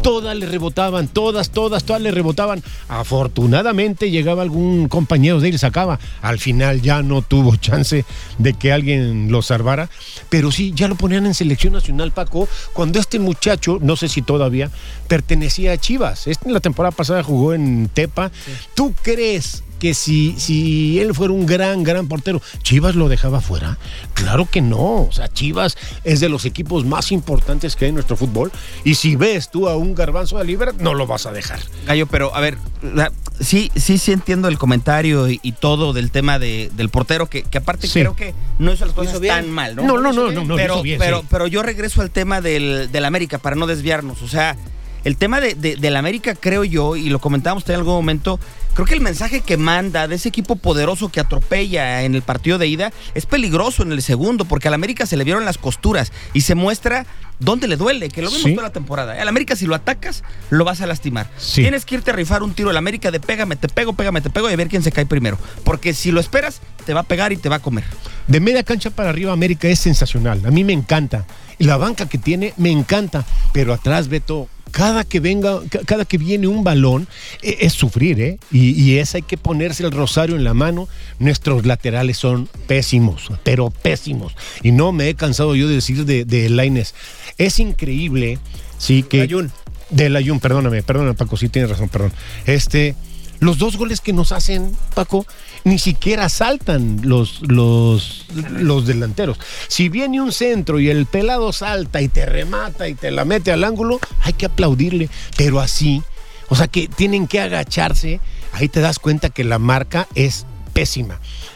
[SPEAKER 4] Todas le rebotaban, todas, todas, todas le rebotaban. Afortunadamente llegaba algún compañero de él y sacaba. Al final ya no tuvo chance de que alguien lo salvara. Pero sí, ya lo ponían en selección nacional, Paco. Cuando este muchacho, no sé si todavía, pertenecía a Chivas. Este en la temporada pasada jugó en Tepa. ¿Tú crees que si, si él fuera un gran, gran portero, Chivas lo dejaba fuera? Claro que no. O sea, Chivas es de los equipos más importantes que hay en nuestro fútbol. Y si ves tú a un garbanzo de libra, no lo vas a dejar.
[SPEAKER 3] Gallo, pero a ver, la- sí, sí, sí entiendo el comentario y, y todo del tema de- del portero, que, que aparte
[SPEAKER 4] Sí.
[SPEAKER 3] creo que no hizo las cosas
[SPEAKER 6] hizo bien.
[SPEAKER 3] tan mal, ¿no?
[SPEAKER 4] No, no, no, no, no,
[SPEAKER 3] pero,
[SPEAKER 4] hizo bien,
[SPEAKER 3] pero,
[SPEAKER 4] sí.
[SPEAKER 3] pero yo regreso al tema del, del América para no desviarnos. O sea, el tema de, de- del América, creo yo, y lo comentábamos en algún momento, creo que el mensaje que manda de ese equipo poderoso que atropella en el partido de ida es peligroso en el segundo, porque al América se le vieron las costuras y se muestra dónde le duele, que lo vimos
[SPEAKER 4] Sí.
[SPEAKER 3] toda la temporada. ¿eh? Al América, si lo atacas, lo vas a lastimar.
[SPEAKER 4] Sí.
[SPEAKER 3] Tienes que irte a rifar un tiro al América de pégame, te pego, pégame, te pego y a ver quién se cae primero. Porque si lo esperas, te va a pegar y te va a comer.
[SPEAKER 4] De media cancha para arriba, América es sensacional. A mí me encanta. Y la banca que tiene, me encanta. Pero atrás, Beto, cada que venga, ca- cada que viene un balón, e- es sufrir, ¿eh? Y, y es hay que ponerse el rosario en la mano. Nuestros laterales son pésimos, pero pésimos. Y no me he cansado yo de decir de, de Lainez. Es increíble, sí, que.
[SPEAKER 6] Layún.
[SPEAKER 4] De Layún, perdóname, perdóname, Paco, sí tienes razón, perdón. Este. Los dos goles que nos hacen, Paco, ni siquiera saltan los, los, los delanteros. Si viene un centro y el pelado salta y te remata y te la mete al ángulo, hay que aplaudirle. Pero así, o sea que tienen que agacharse, ahí te das cuenta que la marca es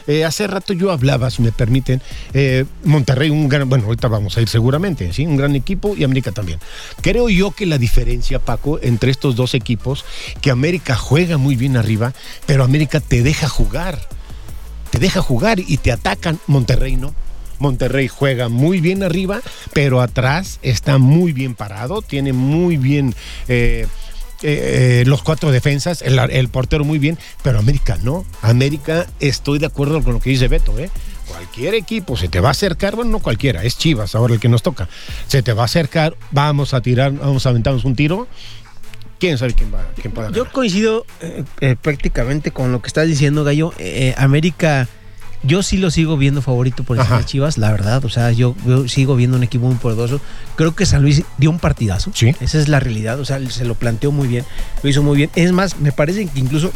[SPEAKER 4] Eh, hace rato yo hablaba, si me permiten, eh, Monterrey, un gran, bueno, ahorita vamos a ir seguramente, ¿sí? Un gran equipo y América también. Creo yo que la diferencia, Paco, entre estos dos equipos, que América juega muy bien arriba, pero América te deja jugar. Te deja jugar y te atacan. Monterrey no. Monterrey juega muy bien arriba, pero atrás está muy bien parado, tiene muy bien eh, eh, los cuatro defensas, el, el portero muy bien, pero América no. América, estoy de acuerdo con lo que dice Beto, ¿eh? Cualquier equipo se te va a acercar, bueno, no cualquiera, es Chivas ahora el que nos toca. Se te va a acercar, vamos a tirar, vamos a aventarnos un tiro. ¿Quién sabe quién va, quién pueda
[SPEAKER 6] Yo coincido eh, eh, prácticamente con lo que estás diciendo, Gallo. Eh, América yo sí lo sigo viendo favorito por encima de Chivas, la verdad. O sea, yo, yo sigo viendo un equipo muy poderoso. Creo que San Luis dio un partidazo.
[SPEAKER 4] Sí.
[SPEAKER 6] Esa es la realidad. O sea, se lo planteó muy bien. Lo hizo muy bien. Es más, me parece que incluso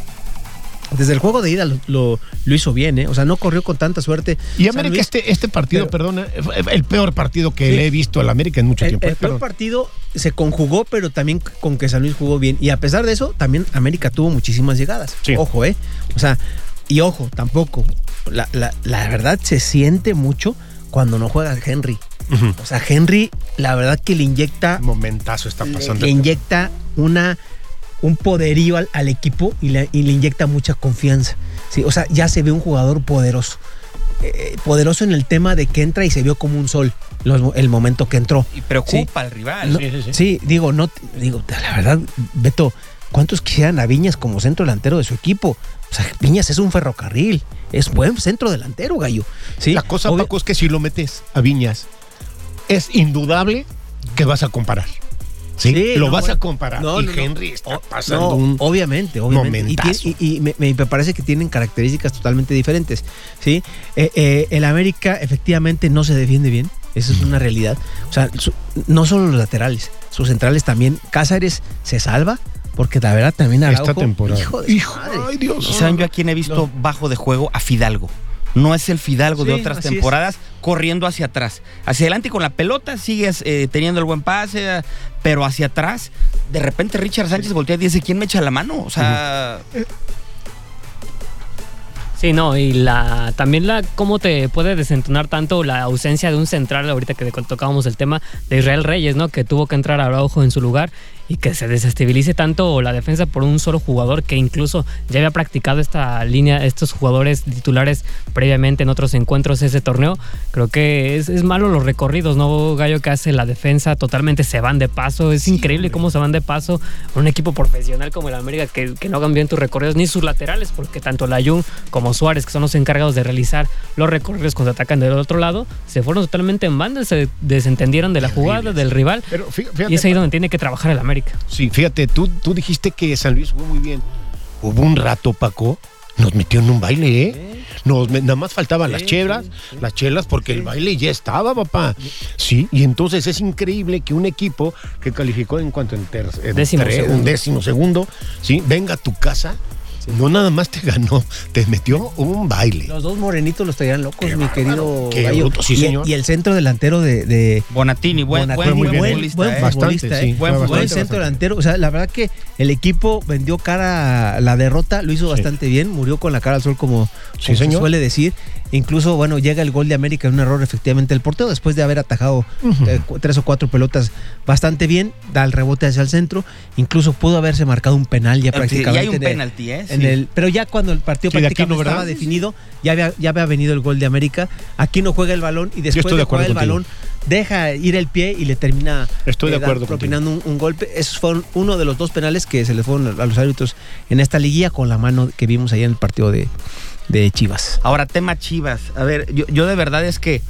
[SPEAKER 6] desde el juego de ida lo, lo- lo hizo bien, ¿eh? O sea, no corrió con tanta suerte.
[SPEAKER 4] Y América,
[SPEAKER 6] Luis-
[SPEAKER 4] este, este partido,
[SPEAKER 6] pero-
[SPEAKER 4] perdona, fue el peor partido que
[SPEAKER 6] Sí.
[SPEAKER 4] le he visto al América en mucho
[SPEAKER 6] El,
[SPEAKER 4] tiempo.
[SPEAKER 6] el
[SPEAKER 4] eh,
[SPEAKER 6] peor partido se conjugó, pero también con que San Luis jugó bien. Y a pesar de eso, también América tuvo muchísimas llegadas.
[SPEAKER 4] Sí.
[SPEAKER 6] Ojo, ¿eh? O sea, y ojo, tampoco. La, la- la verdad se siente mucho cuando no juega Henry. O sea, Henry, la verdad que le inyecta,
[SPEAKER 4] Momentazo está pasando.
[SPEAKER 6] le inyecta una, un poderío al, al equipo y le, y le inyecta mucha confianza. Sí, o sea, ya se ve un jugador poderoso. Eh, poderoso en el tema de que entra y se vio como un sol los- el momento que entró.
[SPEAKER 3] Y preocupa al rival.
[SPEAKER 6] No,
[SPEAKER 4] sí, sí, sí.
[SPEAKER 6] sí, digo, no, digo, la verdad, Beto, ¿cuántos quisieran a Viñas como centro delantero de su equipo? O sea, Viñas es un ferrocarril, es buen centro delantero, gallo. ¿sí?
[SPEAKER 4] La cosa,
[SPEAKER 6] Obvio-
[SPEAKER 4] Paco, es que si lo metes a Viñas, es indudable que vas a comparar. Sí,
[SPEAKER 6] Sí,
[SPEAKER 4] lo
[SPEAKER 6] no,
[SPEAKER 4] vas
[SPEAKER 6] bueno.
[SPEAKER 4] a comparar.
[SPEAKER 6] No,
[SPEAKER 4] y
[SPEAKER 6] no.
[SPEAKER 4] Henry está pasando un
[SPEAKER 6] obviamente, obviamente. Y, y- y me, me parece que tienen características totalmente diferentes. ¿sí? Eh, eh, el América efectivamente no se defiende bien. Esa es una realidad. O sea, su- no solo los laterales, sus centrales también. Cázares se salva, porque la verdad también
[SPEAKER 4] esta
[SPEAKER 6] Araujo,
[SPEAKER 4] temporada.
[SPEAKER 6] Hijo de
[SPEAKER 4] Hijo,
[SPEAKER 6] madre.
[SPEAKER 4] ay Dios.
[SPEAKER 3] ¿Y saben yo a quién he visto bajo de juego? A Fidalgo. No es el Fidalgo de otras
[SPEAKER 6] es.
[SPEAKER 3] temporadas corriendo hacia atrás. Hacia adelante con la pelota sigues eh, teniendo el buen pase, pero hacia atrás, de repente Richard Sánchez voltea y dice, ¿quién me echa la mano? O sea,
[SPEAKER 5] Sí, no, y la también la cómo te puede desentonar tanto la ausencia de un central ahorita que tocábamos el tema de Israel Reyes, ¿no? Que tuvo que entrar Araujo en su lugar y que se desestabilice tanto la defensa por un solo jugador que incluso ya había practicado esta línea, estos jugadores titulares previamente en otros encuentros de ese torneo. Creo que es, es malo los recorridos, ¿no? Gallo que hace la defensa totalmente se van de paso. Es increíble cómo se van de paso un equipo profesional como el América que, que no hagan bien tus recorridos ni sus laterales, porque tanto la Jun como Suárez, que son los encargados de realizar los recorridos cuando atacan del otro lado, se fueron totalmente en banda, se desentendieron de la jugada, del rival.
[SPEAKER 4] Pero fí- fíjate,
[SPEAKER 5] Y es ahí donde tiene que trabajar el América.
[SPEAKER 4] Sí, fíjate, tú, tú dijiste que San Luis jugó muy bien. Hubo un rato, Paco, nos metió en un baile, ¿eh? Nos, nada más faltaban las chelas, las chelas, porque el baile ya estaba, papá. Sí, y entonces es increíble que un equipo que calificó en cuanto en, ter- en
[SPEAKER 5] Décimo
[SPEAKER 4] tre-
[SPEAKER 5] segundo.
[SPEAKER 4] un décimo segundo, sí, venga a tu casa, no nada más te ganó, te metió un baile.
[SPEAKER 6] Los dos morenitos los traían locos,
[SPEAKER 4] Qué
[SPEAKER 6] mi
[SPEAKER 4] bárbaro,
[SPEAKER 6] querido
[SPEAKER 4] qué
[SPEAKER 6] Gallo.
[SPEAKER 4] bruto, sí,
[SPEAKER 6] y,
[SPEAKER 4] señor.
[SPEAKER 6] y el centro delantero de, de
[SPEAKER 3] Bonatini, buen,
[SPEAKER 6] Bonatini,
[SPEAKER 3] buen, buen futbolista.
[SPEAKER 6] buen
[SPEAKER 3] ¿eh?
[SPEAKER 4] Bastante,
[SPEAKER 6] futbolista,
[SPEAKER 4] sí,
[SPEAKER 6] ¿eh?
[SPEAKER 3] Buen
[SPEAKER 4] fue
[SPEAKER 6] Buen
[SPEAKER 4] bastante,
[SPEAKER 6] centro
[SPEAKER 4] bastante.
[SPEAKER 6] delantero. O sea, la verdad que el equipo vendió cara a la derrota, lo hizo bastante bien, murió con la cara al sol, como,
[SPEAKER 4] Sí,
[SPEAKER 6] como se
[SPEAKER 4] señor.
[SPEAKER 6] suele decir. Incluso, bueno, llega el gol de América en un error efectivamente el portero, después de haber atajado eh, tres o cuatro pelotas bastante bien, da el rebote hacia el centro. Incluso pudo haberse marcado un penal ya
[SPEAKER 3] Sí,
[SPEAKER 6] prácticamente.
[SPEAKER 3] y hay un
[SPEAKER 6] en el-
[SPEAKER 3] penalti, ¿eh?
[SPEAKER 6] en
[SPEAKER 3] Sí.
[SPEAKER 6] el, pero ya cuando el partido
[SPEAKER 4] Sí,
[SPEAKER 6] prácticamente
[SPEAKER 4] no,
[SPEAKER 6] estaba definido, ya había, ya había venido el gol de América. Aquí no juega el balón y después
[SPEAKER 4] de
[SPEAKER 6] de jugar el balón deja ir el pie y le termina
[SPEAKER 4] Estoy de acuerdo
[SPEAKER 6] propinando un, un golpe. Esos fueron uno de los dos penales que se le fueron a los árbitros en esta liguilla con la mano que vimos allá en el partido de, de Chivas.
[SPEAKER 3] Ahora, tema Chivas. A ver, yo, yo de verdad es que.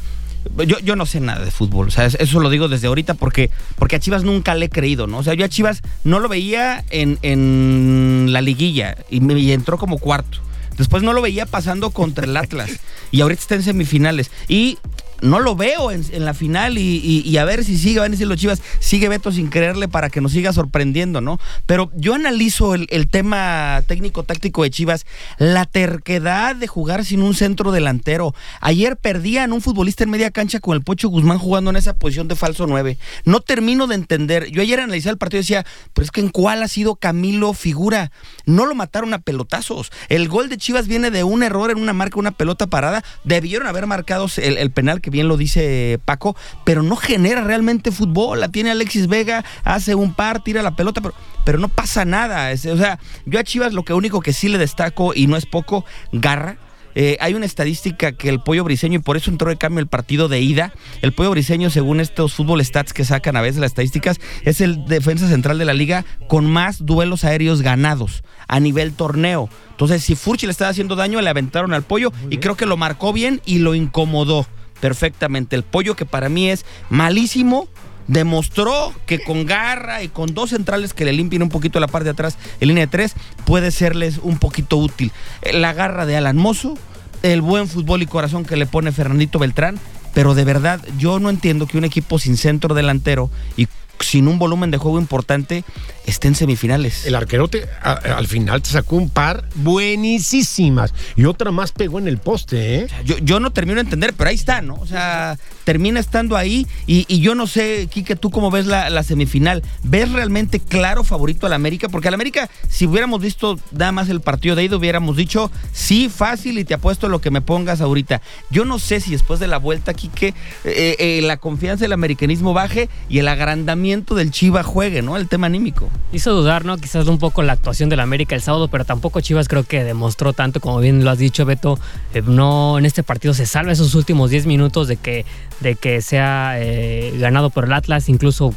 [SPEAKER 3] Yo, yo no sé nada de fútbol, o sea, es- eso lo digo desde ahorita porque, porque a Chivas nunca le he creído, ¿no? O sea, yo a Chivas no lo veía en, en la liguilla y me y entró como cuarto. Después no lo veía pasando contra el Atlas y ahorita está en semifinales. Y no lo veo en, la final y, a ver si sigue, van a decir los Chivas, sigue Beto sin creerle para que nos siga sorprendiendo, ¿no? Pero yo analizo el, tema técnico-táctico de Chivas, la terquedad de jugar sin un centro delantero. Ayer perdían un futbolista en media cancha con el Pocho Guzmán jugando en esa posición de falso 9. No termino de entender. Yo ayer analicé el partido y decía, pero es que en cuál ha sido Camilo figura. No lo mataron a pelotazos. El gol de Chivas viene de un error en una marca, una pelota parada. Debieron haber marcado el, el penal, que bien lo dice Paco, pero no genera realmente fútbol. La tiene Alexis Vega, hace un par, tira la pelota, pero, pero no pasa nada. Es- o sea, yo a Chivas lo que único que sí le destaco, y no es poco, garra. Eh, hay una estadística que el pollo briseño, y por eso entró de cambio el partido de ida. El pollo briseño, según estos fútbol stats que sacan a veces las estadísticas, es el defensa central de la liga con más duelos aéreos ganados a nivel torneo. Entonces, si Furchi le estaba haciendo daño, le aventaron al pollo y creo que lo marcó bien y lo incomodó perfectamente. El pollo, que para mí es malísimo, demostró que con garra y con dos centrales que le limpien un poquito la parte de atrás en línea de tres, puede serles un poquito útil. Eh, La garra de Alan Mozo, el buen fútbol y corazón que le pone Fernandito Beltrán, pero de verdad yo no entiendo que un equipo sin centro delantero y sin un volumen de juego importante esté en semifinales.
[SPEAKER 4] El arquerote a- al final te sacó un par buenísimas y otra más pegó en el poste, ¿eh?
[SPEAKER 3] Yo, yo no termino de entender, pero ahí está, ¿no? O sea, termina estando ahí y, yo no sé, Quique, tú cómo ves la, semifinal. ¿Ves realmente claro favorito al América? Porque al América, si hubiéramos visto nada más el partido de ida, hubiéramos dicho, sí, fácil y te apuesto lo que me pongas ahorita. Yo no sé si después de la vuelta, Quique, eh, eh, la confianza del americanismo baje y el agrandamiento del Chiva juegue, ¿no? El tema anímico.
[SPEAKER 5] Hizo dudar, ¿no? Quizás un poco la actuación del América el sábado, pero tampoco Chivas creo que demostró tanto, como bien lo has dicho, Beto. eh, no en este partido se salva esos últimos 10 minutos de que, de que sea eh, ganado por el Atlas. Incluso,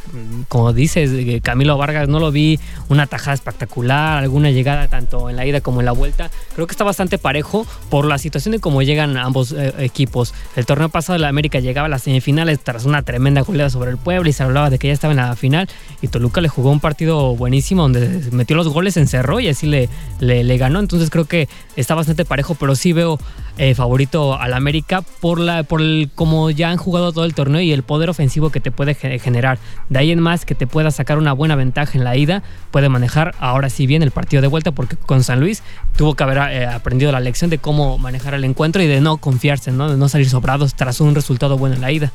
[SPEAKER 5] como dices, Camilo Vargas, no lo vi una tajada espectacular, alguna llegada tanto en la ida como en la vuelta. Creo que está bastante parejo por la situación de cómo llegan ambos eh, equipos. El torneo pasado la América llegaba a las semifinales tras una tremenda goleada sobre el Puebla y se hablaba de que ya estaba en la final y Toluca le jugó un partido buenísimo donde metió los goles, encerró y así le, le ganó. Entonces creo que está bastante parejo, pero sí veo eh, favorito al América por la por el como ya han jugado todo el torneo y el poder ofensivo que te puede ge- generar. De ahí en más que te pueda sacar una buena ventaja en la ida, puede manejar ahora sí bien el partido de vuelta porque con San Luis tuvo que haber eh, aprendido la lección de cómo manejar el encuentro y de no confiarse, ¿no? de no salir sobrados tras un resultado bueno en la ida.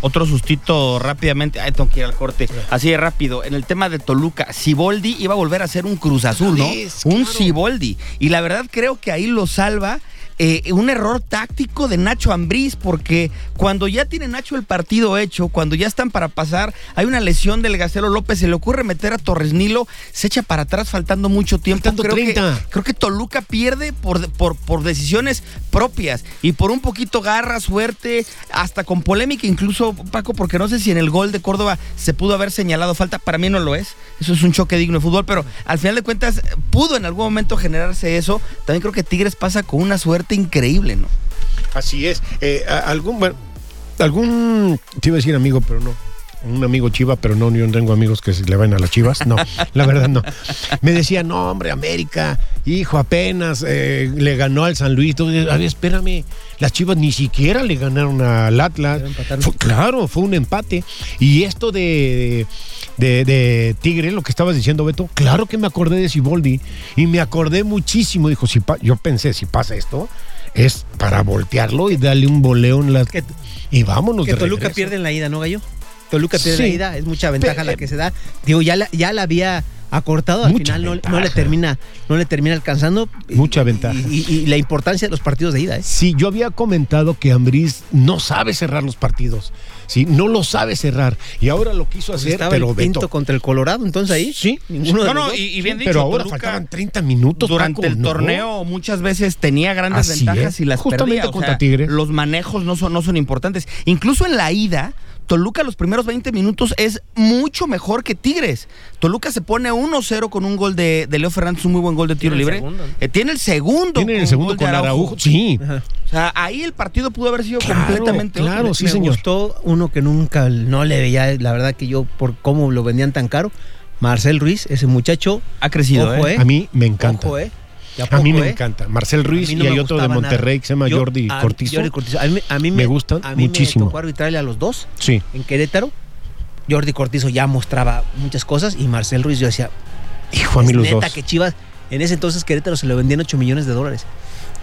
[SPEAKER 3] Otro sustito rápidamente. Ay, tengo que ir al corte. Así de rápido. En el tema de Toluca, Siboldi iba a volver a ser un Cruz Azul, ¿no?
[SPEAKER 4] vez,
[SPEAKER 3] un. Siboldi. Y la verdad creo que ahí lo salva. Eh, un error táctico de Nacho Ambriz, porque cuando ya tiene Nacho el partido hecho, cuando ya están para pasar, hay una lesión del Gacelo López, se le ocurre meter a Torres Nilo, se echa para atrás faltando mucho tiempo.
[SPEAKER 4] Faltando
[SPEAKER 3] creo, que,
[SPEAKER 4] 30.
[SPEAKER 3] creo que Toluca pierde por, por, por decisiones propias y por un poquito garra, suerte, hasta con polémica incluso, Paco, porque no sé si en el gol de Córdoba se pudo haber señalado falta, para mí no lo es, eso es un choque digno de fútbol, pero al final de cuentas pudo en algún momento generarse eso, también creo que Tigres pasa con una suerte increíble, ¿no?
[SPEAKER 4] Así es. Eh, algún, bueno, algún, te iba a decir amigo, pero no. Un amigo chiva, pero no, yo no tengo amigos que se le van a las chivas. No, la verdad no. Me decía, no, hombre, América, hijo, apenas eh, le ganó al San Luis. Entonces, a ver, espérame, las chivas ni siquiera le ganaron al Atlas. Fue- claro, fue un empate. Y esto de, de, de Tigre, lo que estabas diciendo, Beto, claro que me acordé de Siboldi. Y me acordé muchísimo. Dijo, si pa- yo pensé, si pasa esto, es para voltearlo y darle un voleo en las. Y vámonos
[SPEAKER 6] Que
[SPEAKER 4] de
[SPEAKER 6] Toluca pierde en la ida, ¿no, Gallo? Toluca pierde
[SPEAKER 4] Sí.
[SPEAKER 6] la ida, es mucha ventaja
[SPEAKER 4] Pe-
[SPEAKER 6] la que se da. Digo, ya la, ya la había acortado, al
[SPEAKER 4] Mucha
[SPEAKER 6] final no, no le termina, no le termina alcanzando. Y-
[SPEAKER 4] Mucha ventaja.
[SPEAKER 6] Y, y- y la importancia de los partidos de ida, ¿eh?
[SPEAKER 4] Sí, yo había comentado que Ambriz no sabe cerrar los partidos. Sí, no lo sabe cerrar. Y ahora lo quiso
[SPEAKER 6] Pues
[SPEAKER 4] hacer,
[SPEAKER 6] estaba
[SPEAKER 4] pero
[SPEAKER 6] el Pinto
[SPEAKER 4] Beto.
[SPEAKER 6] contra el Colorado, entonces ahí.
[SPEAKER 4] Sí,
[SPEAKER 6] Ninguno de
[SPEAKER 3] No,
[SPEAKER 6] los
[SPEAKER 3] no, y, y bien
[SPEAKER 4] Sí,
[SPEAKER 3] dicho,
[SPEAKER 4] pero ahora
[SPEAKER 3] Toluca
[SPEAKER 4] faltaban 30 minutos.
[SPEAKER 3] durante
[SPEAKER 4] Paco,
[SPEAKER 3] el
[SPEAKER 4] ¿no?
[SPEAKER 3] torneo muchas veces tenía grandes
[SPEAKER 4] Así
[SPEAKER 3] ventajas
[SPEAKER 4] es.
[SPEAKER 3] y las
[SPEAKER 4] Justamente
[SPEAKER 3] perdía. O
[SPEAKER 4] contra
[SPEAKER 3] sea,
[SPEAKER 4] Tigres.
[SPEAKER 3] Los manejos no son, no son importantes. Incluso en la ida, Toluca los primeros 20 minutos es mucho mejor que Tigres. Toluca se pone 1-0 con un gol de, de Leo Fernández, un muy buen gol de tiro
[SPEAKER 5] Tiene el
[SPEAKER 3] libre. Eh, tiene el segundo.
[SPEAKER 4] Tiene
[SPEAKER 3] con
[SPEAKER 4] el segundo con Araujo. Sí,
[SPEAKER 6] Ajá.
[SPEAKER 3] O sea, ahí el partido pudo haber sido
[SPEAKER 4] Claro,
[SPEAKER 3] completamente otro.
[SPEAKER 4] claro, sí,
[SPEAKER 6] me
[SPEAKER 4] señor.
[SPEAKER 6] gustó uno que nunca no le veía, la verdad que yo por cómo lo vendían tan caro. Marcel Ruiz, ese muchacho.
[SPEAKER 3] Ha crecido,
[SPEAKER 6] Ojo,
[SPEAKER 3] ¿eh?
[SPEAKER 6] ¿eh?
[SPEAKER 4] a mí me encanta.
[SPEAKER 6] Ojo, ¿eh? ¿Y
[SPEAKER 4] A mí me
[SPEAKER 6] eh?
[SPEAKER 4] encanta. Marcel Ruiz
[SPEAKER 6] no
[SPEAKER 4] y
[SPEAKER 6] me
[SPEAKER 4] hay otro de Monterrey
[SPEAKER 6] nada.
[SPEAKER 4] que se llama
[SPEAKER 6] Yo-
[SPEAKER 4] Jordi
[SPEAKER 6] a-
[SPEAKER 4] Cortizo.
[SPEAKER 6] Jordi Cortizo. A mí, a mí
[SPEAKER 4] Me gustan
[SPEAKER 6] a mí
[SPEAKER 4] muchísimo.
[SPEAKER 6] Me tocó arbitrarle a los dos
[SPEAKER 4] Sí.
[SPEAKER 6] en Querétaro. Jordi Cortizo ya mostraba muchas cosas y Marcel Ruiz yo decía,
[SPEAKER 4] Hijo, a mí los
[SPEAKER 6] neta
[SPEAKER 4] dos.
[SPEAKER 6] que Chivas, en ese entonces Querétaro se lo vendían 8 millones de dólares.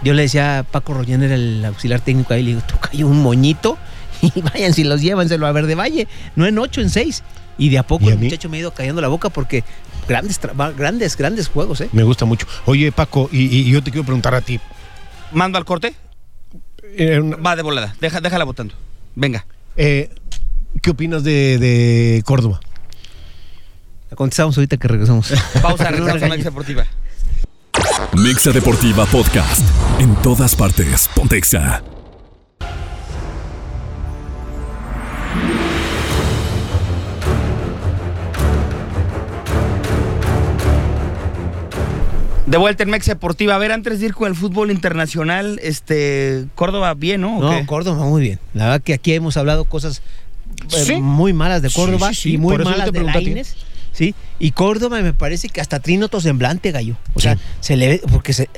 [SPEAKER 6] Yo le decía a Paco Rollán, era el auxiliar técnico ahí, le digo, tú cayó un moñito y vayan si los llévanselo a Verde Valle, no en 8, en 6. Y de a poco
[SPEAKER 4] ¿Y a
[SPEAKER 6] el muchacho me ha ido cayendo la boca porque grandes, grandes, grandes juegos, ¿eh?
[SPEAKER 4] Me gusta mucho. Oye, Paco, y, y yo te quiero preguntar a ti.
[SPEAKER 3] Mando al corte.
[SPEAKER 4] Eh, una-
[SPEAKER 3] Va de volada. Deja, déjala votando. Venga.
[SPEAKER 4] eh, ¿Qué opinas de, de Córdoba?
[SPEAKER 6] La contestamos ahorita que regresamos.
[SPEAKER 3] Pausa, regresamos a
[SPEAKER 6] regañes.
[SPEAKER 3] Mex Deportiva.
[SPEAKER 1] Mixa Deportiva Podcast. En todas partes. Pontexa.
[SPEAKER 3] De vuelta en Mex Deportiva. A ver, antes de ir con el fútbol internacional, este Córdoba bien, ¿no? ¿O
[SPEAKER 6] No,
[SPEAKER 3] qué?
[SPEAKER 6] Córdoba muy bien. La verdad que aquí hemos hablado cosas eh,
[SPEAKER 4] Sí.
[SPEAKER 6] muy malas de Córdoba
[SPEAKER 4] sí, sí.
[SPEAKER 6] y muy malas de. Lainez. Sí, y Córdoba me parece que hasta trino otro semblante, gallo. O sea, se le ve, porque se,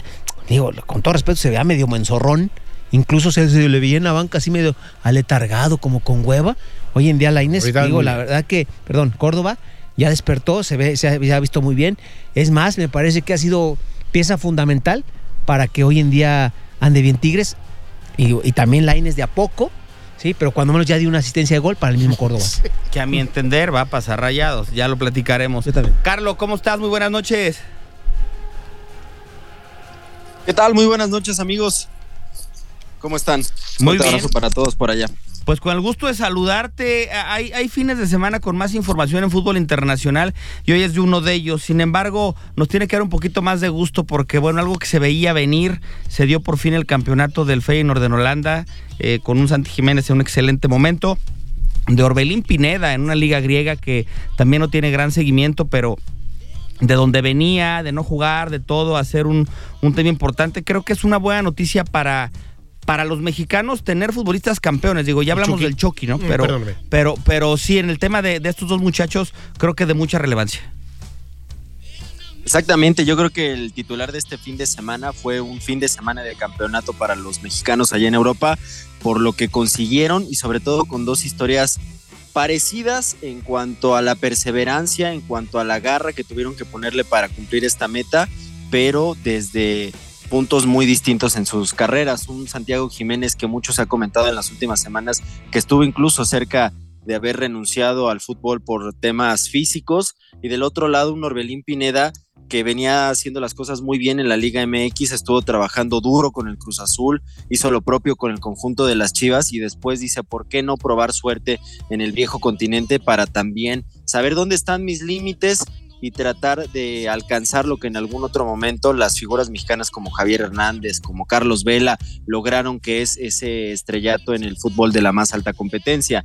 [SPEAKER 6] digo, con todo respeto, se vea medio menzorrón incluso se, se le veía en la banca así medio aletargado, como con hueva. Hoy en día Lainez,
[SPEAKER 4] Ahorita
[SPEAKER 6] digo, la verdad que, perdón, Córdoba ya despertó, se ve, se ha, se ha visto muy bien. Es más, me parece que ha sido pieza fundamental para que hoy en día ande bien Tigres y, y también Lainez de a poco, sí, pero cuando menos ya dio una asistencia de gol para el mismo Córdoba.
[SPEAKER 3] Que a mi entender va a pasar rayados. Ya lo platicaremos.
[SPEAKER 6] Yo también.
[SPEAKER 3] Carlos, ¿cómo estás? Muy buenas noches.
[SPEAKER 7] ¿Qué tal? Muy buenas noches, amigos. ¿Cómo están?
[SPEAKER 3] Muy bien.
[SPEAKER 7] abrazo para todos por allá.
[SPEAKER 3] Pues con el gusto de saludarte, hay, fines de semana con más información en fútbol internacional y hoy es de uno de ellos. Sin embargo, nos tiene que dar un poquito más de gusto porque, bueno, algo que se veía venir, se dio por fin el campeonato del Feyenoord en Holanda eh, con un Santi Jiménez en un excelente momento. De Orbelín Pineda en una liga griega que también no tiene gran seguimiento, pero de donde venía, de no jugar, de todo, hacer un, un tema importante. Creo que es una buena noticia para, para los mexicanos tener futbolistas campeones. Digo, ya hablamos
[SPEAKER 4] Chucky.
[SPEAKER 3] del Chucky, ¿no?
[SPEAKER 4] Mm,
[SPEAKER 3] Pero,
[SPEAKER 4] perdóname.
[SPEAKER 3] pero, pero sí, en el tema de, de estos dos muchachos, creo que de mucha relevancia.
[SPEAKER 7] Exactamente, yo creo que el titular de este fin de semana fue un fin de semana de campeonato para los mexicanos allá en Europa, por lo que consiguieron y sobre todo con dos historias parecidas en cuanto a la perseverancia, en cuanto a la garra que tuvieron que ponerle para cumplir esta meta, pero desde puntos muy distintos en sus carreras. Un Santiago Jiménez que muchos ha comentado en las últimas semanas que estuvo incluso cerca de haber renunciado al fútbol por temas físicos y del otro lado un Orbelín Pineda que venía haciendo las cosas muy bien en la Liga MX, estuvo trabajando duro con el Cruz Azul, hizo lo propio con el conjunto de las Chivas y después dice, ¿por qué no probar suerte en el viejo continente para también saber dónde están mis límites y tratar de alcanzar lo que en algún otro momento las figuras mexicanas como Javier Hernández, como Carlos Vela, lograron que es ese estrellato en el fútbol de la más alta competencia.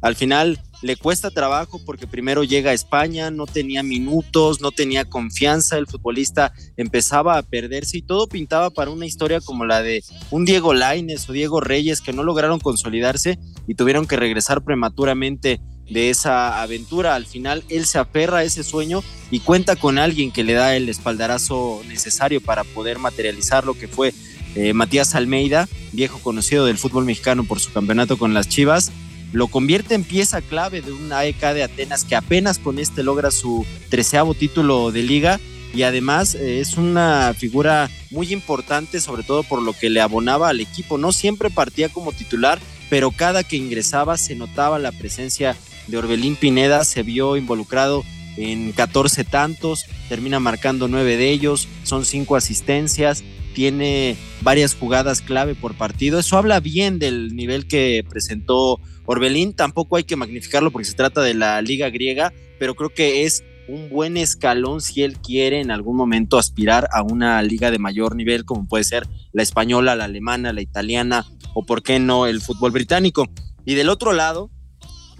[SPEAKER 7] Al final le cuesta trabajo porque primero llega a España, no tenía minutos, no tenía confianza, el futbolista empezaba a perderse y todo pintaba para una historia como la de un Diego Laines o Diego Reyes que no lograron consolidarse y tuvieron que regresar prematuramente de esa aventura. Al final él se aferra a ese sueño y cuenta con alguien que le da el espaldarazo necesario para poder materializar lo que fue eh, Matías Almeida, viejo conocido del fútbol mexicano por su campeonato con las Chivas, lo convierte en pieza clave de una AEK de Atenas que apenas con este logra su treceavo título de liga y además eh, es una figura muy importante sobre todo por lo que le abonaba al equipo. No siempre partía como titular, pero cada que ingresaba se notaba la presencia de Orbelín Pineda, se vio involucrado en 14 tantos, termina marcando nueve de ellos, son cinco asistencias, tiene varias jugadas clave por partido. Eso habla bien del nivel que presentó Orbelín. Tampoco hay que magnificarlo porque se trata de la liga griega, pero creo que es un buen escalón si él quiere en algún momento aspirar a una liga de mayor nivel, como puede ser la española, la alemana, la italiana o, por qué no, el fútbol británico. Y del otro lado,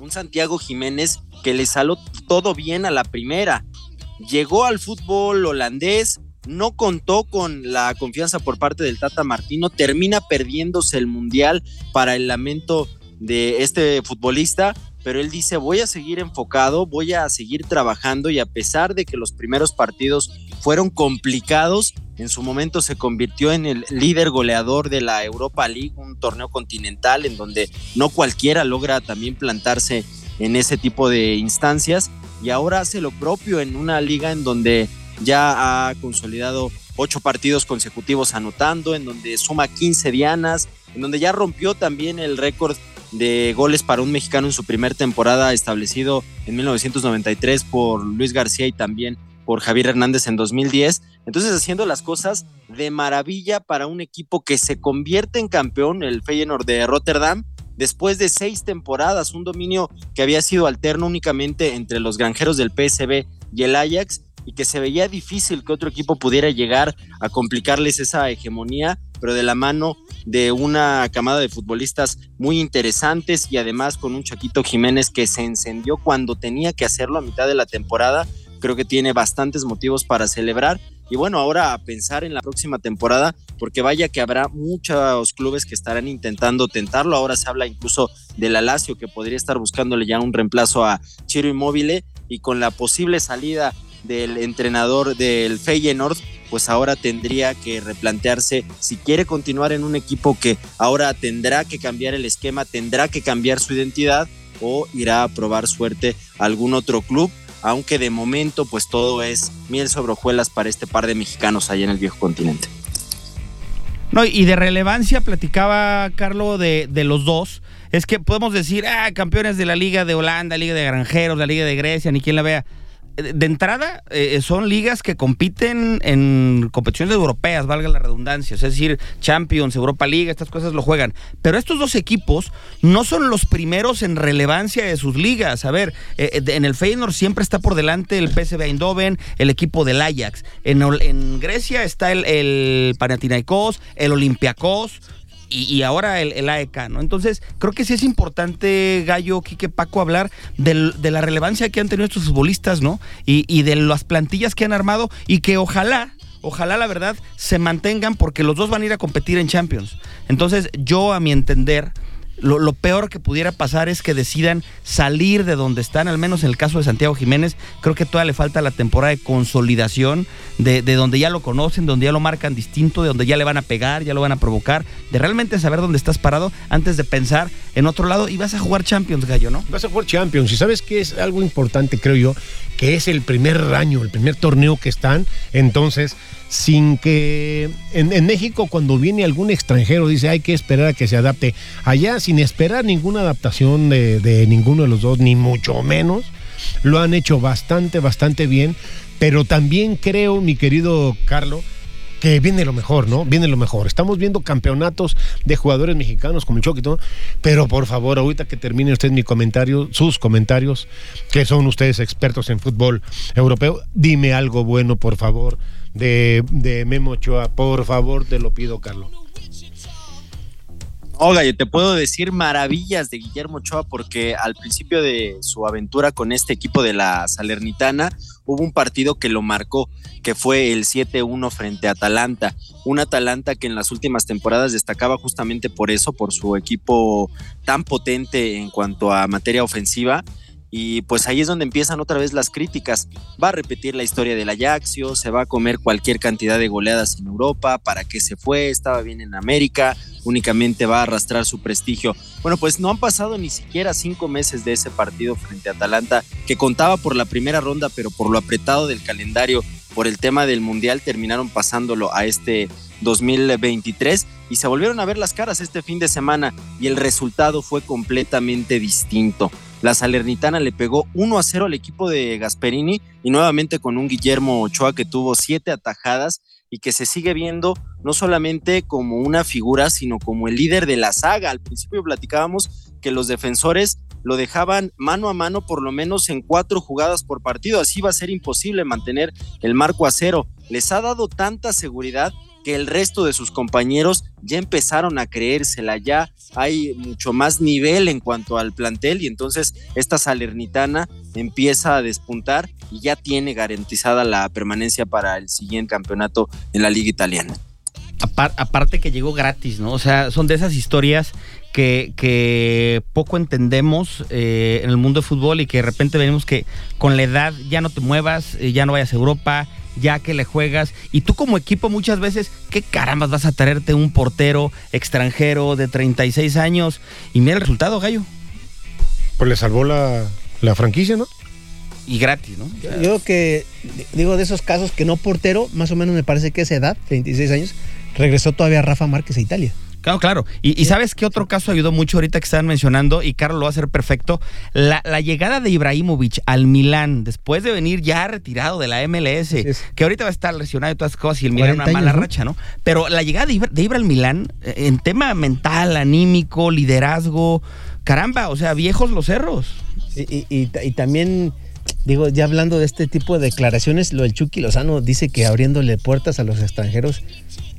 [SPEAKER 7] un Santiago Jiménez que le salió todo bien a la primera. Llegó al fútbol holandés, no contó con la confianza por parte del Tata Martino, termina perdiéndose el Mundial para el lamento de este futbolista, pero él dice voy a seguir enfocado, voy a seguir trabajando y a pesar de que los primeros partidos fueron complicados, en su momento se convirtió en el líder goleador de la Europa League, un torneo continental en donde no cualquiera logra también plantarse en ese tipo de instancias y ahora hace lo propio en una liga en donde ya ha consolidado ocho partidos consecutivos anotando, en donde suma 15 dianas, en donde ya rompió también el récord de goles para un mexicano en su primer temporada establecido en 1993 por Luis García y también por Javier Hernández en 2010. Entonces haciendo las cosas de maravilla para un equipo que se convierte en campeón, el Feyenoord de Rotterdam, después de seis temporadas, un dominio que había sido alterno únicamente entre los granjeros del PSB y el Ajax y que se veía difícil que otro equipo pudiera llegar a complicarles esa hegemonía, pero de la mano de una camada de futbolistas muy interesantes y además con un Chaquito Jiménez que se encendió cuando tenía que hacerlo a mitad de la temporada. Creo que tiene bastantes motivos para celebrar. Y bueno, ahora a pensar en la próxima temporada, porque vaya que habrá muchos clubes que estarán intentando tentarlo. Ahora se habla incluso de la Lazio que podría estar buscándole ya un reemplazo a Chiro Immobile y con la posible salida del entrenador del Feyenoord, pues ahora tendría que replantearse si quiere continuar en un equipo que ahora tendrá que cambiar el esquema, tendrá que cambiar su identidad o irá a probar suerte a algún otro club, aunque de momento pues todo es miel sobre hojuelas para este par de mexicanos allá en el viejo continente.
[SPEAKER 3] No, y de relevancia platicaba Carlos de, de los dos. Es que podemos decir, ah, campeones de la Liga de Holanda, Liga de Granjeros, la Liga de Grecia, ni quien la vea de entrada eh, son ligas que compiten en competiciones europeas, valga la redundancia, es decir, Champions, Europa League, estas cosas lo juegan. Pero estos dos equipos no son los primeros en relevancia de sus ligas. A ver, eh, eh, en el Feyenoord siempre está por delante el PSV Eindhoven, el equipo del Ajax. En, en Grecia está el, el Panathinaikos, el Olympiacos y, ahora el, AEK, ¿no? Entonces, creo que sí es importante, Gallo, Quique, Paco, hablar de la relevancia que han tenido estos futbolistas, ¿no? Y, y de las plantillas que han armado y que ojalá ojalá la verdad se mantengan porque los dos van a ir a competir en Champions. Entonces, yo a mi entender, lo, peor que pudiera pasar es que decidan salir de donde están, al menos en el caso de Santiago Jiménez, creo que todavía le falta la temporada de consolidación, de, donde ya lo conocen, donde ya lo marcan distinto, de donde ya le van a pegar, ya lo van a provocar, de realmente saber dónde estás parado antes de pensar en otro lado y vas a jugar Champions, Gallo, ¿no?
[SPEAKER 4] Vas a jugar Champions y sabes que es algo importante, creo yo, que es el primer año, el primer torneo que están, entonces sin que en, México cuando viene algún extranjero dice hay que esperar a que se adapte. Allá sin esperar ninguna adaptación de, ninguno de los dos, ni mucho menos, lo han hecho bastante, bastante bien. Pero también creo, mi querido Carlos, que viene lo mejor, ¿no? Viene lo mejor. Estamos viendo campeonatos de jugadores mexicanos como el Chucky, pero por favor, ahorita que termine usted mi comentario, sus comentarios, que son ustedes expertos en fútbol europeo, dime algo bueno, por favor, de, de Memo Ochoa. Por favor, te lo pido, Carlos.
[SPEAKER 7] Oiga, yo te puedo decir maravillas de Guillermo Ochoa porque al principio de su aventura con este equipo de la Salernitana hubo un partido que lo marcó, que fue el 7-1 frente a Atalanta. Un Atalanta que en las últimas temporadas destacaba justamente por eso, por su equipo tan potente en cuanto a materia ofensiva y pues ahí es donde empiezan otra vez las críticas. Va a repetir la historia del Ajaxio, se va a comer cualquier cantidad de goleadas en Europa, para qué se fue, estaba bien en América, únicamente va a arrastrar su prestigio. Bueno, pues no han pasado ni siquiera cinco meses de ese partido frente a Atalanta, que contaba por la primera ronda, pero por lo apretado del calendario, por el tema del Mundial, terminaron pasándolo a este 2023 y se volvieron a ver las caras este fin de semana y el resultado fue completamente distinto. La Salernitana le pegó 1 a 0 al equipo de Gasperini y nuevamente con un Guillermo Ochoa que tuvo siete atajadas y que se sigue viendo no solamente como una figura, sino como el líder de la saga. Al principio platicábamos que los defensores lo dejaban mano a mano por lo menos en cuatro jugadas por partido. Así va a ser imposible mantener el marco a cero. Les ha dado tanta seguridad que el resto de sus compañeros ya empezaron a creérsela, ya hay mucho más nivel en cuanto al plantel y entonces esta Salernitana empieza a despuntar y ya tiene garantizada la permanencia para el siguiente campeonato en la liga italiana.
[SPEAKER 3] aparte que llegó gratis, ¿no? O sea, son de esas historias que, que poco entendemos eh, en el mundo de fútbol y que de repente venimos que con la edad ya no te muevas, eh, ya no vayas a Europa, ya que le juegas. Y tú como equipo muchas veces, ¿qué carambas vas a traerte un portero extranjero de 36 años? Y mira el resultado, Gallo.
[SPEAKER 4] Pues le salvó la, la franquicia, ¿no?
[SPEAKER 3] Y gratis, ¿no?
[SPEAKER 6] Yo creo que, digo, de esos casos que no portero, más o menos me parece que esa edad, 36 años, regresó todavía Rafa Márquez a Italia.
[SPEAKER 3] Claro, claro. Y, sabes qué otro caso ayudó mucho ahorita que estaban mencionando, y Carlos lo va a hacer perfecto, la, llegada de Ibrahimovic al Milán, después de venir ya retirado de la MLS, que ahorita va a estar lesionado y todas las cosas, y el Milán una mala racha, ¿no? Pero la llegada de Ibra, al Milán, eh, en tema mental, anímico, liderazgo, caramba, o sea, viejos los cerros.
[SPEAKER 6] Y, y también digo, ya hablando de este tipo de declaraciones, lo del Chucky Lozano dice que abriéndole puertas a los extranjeros,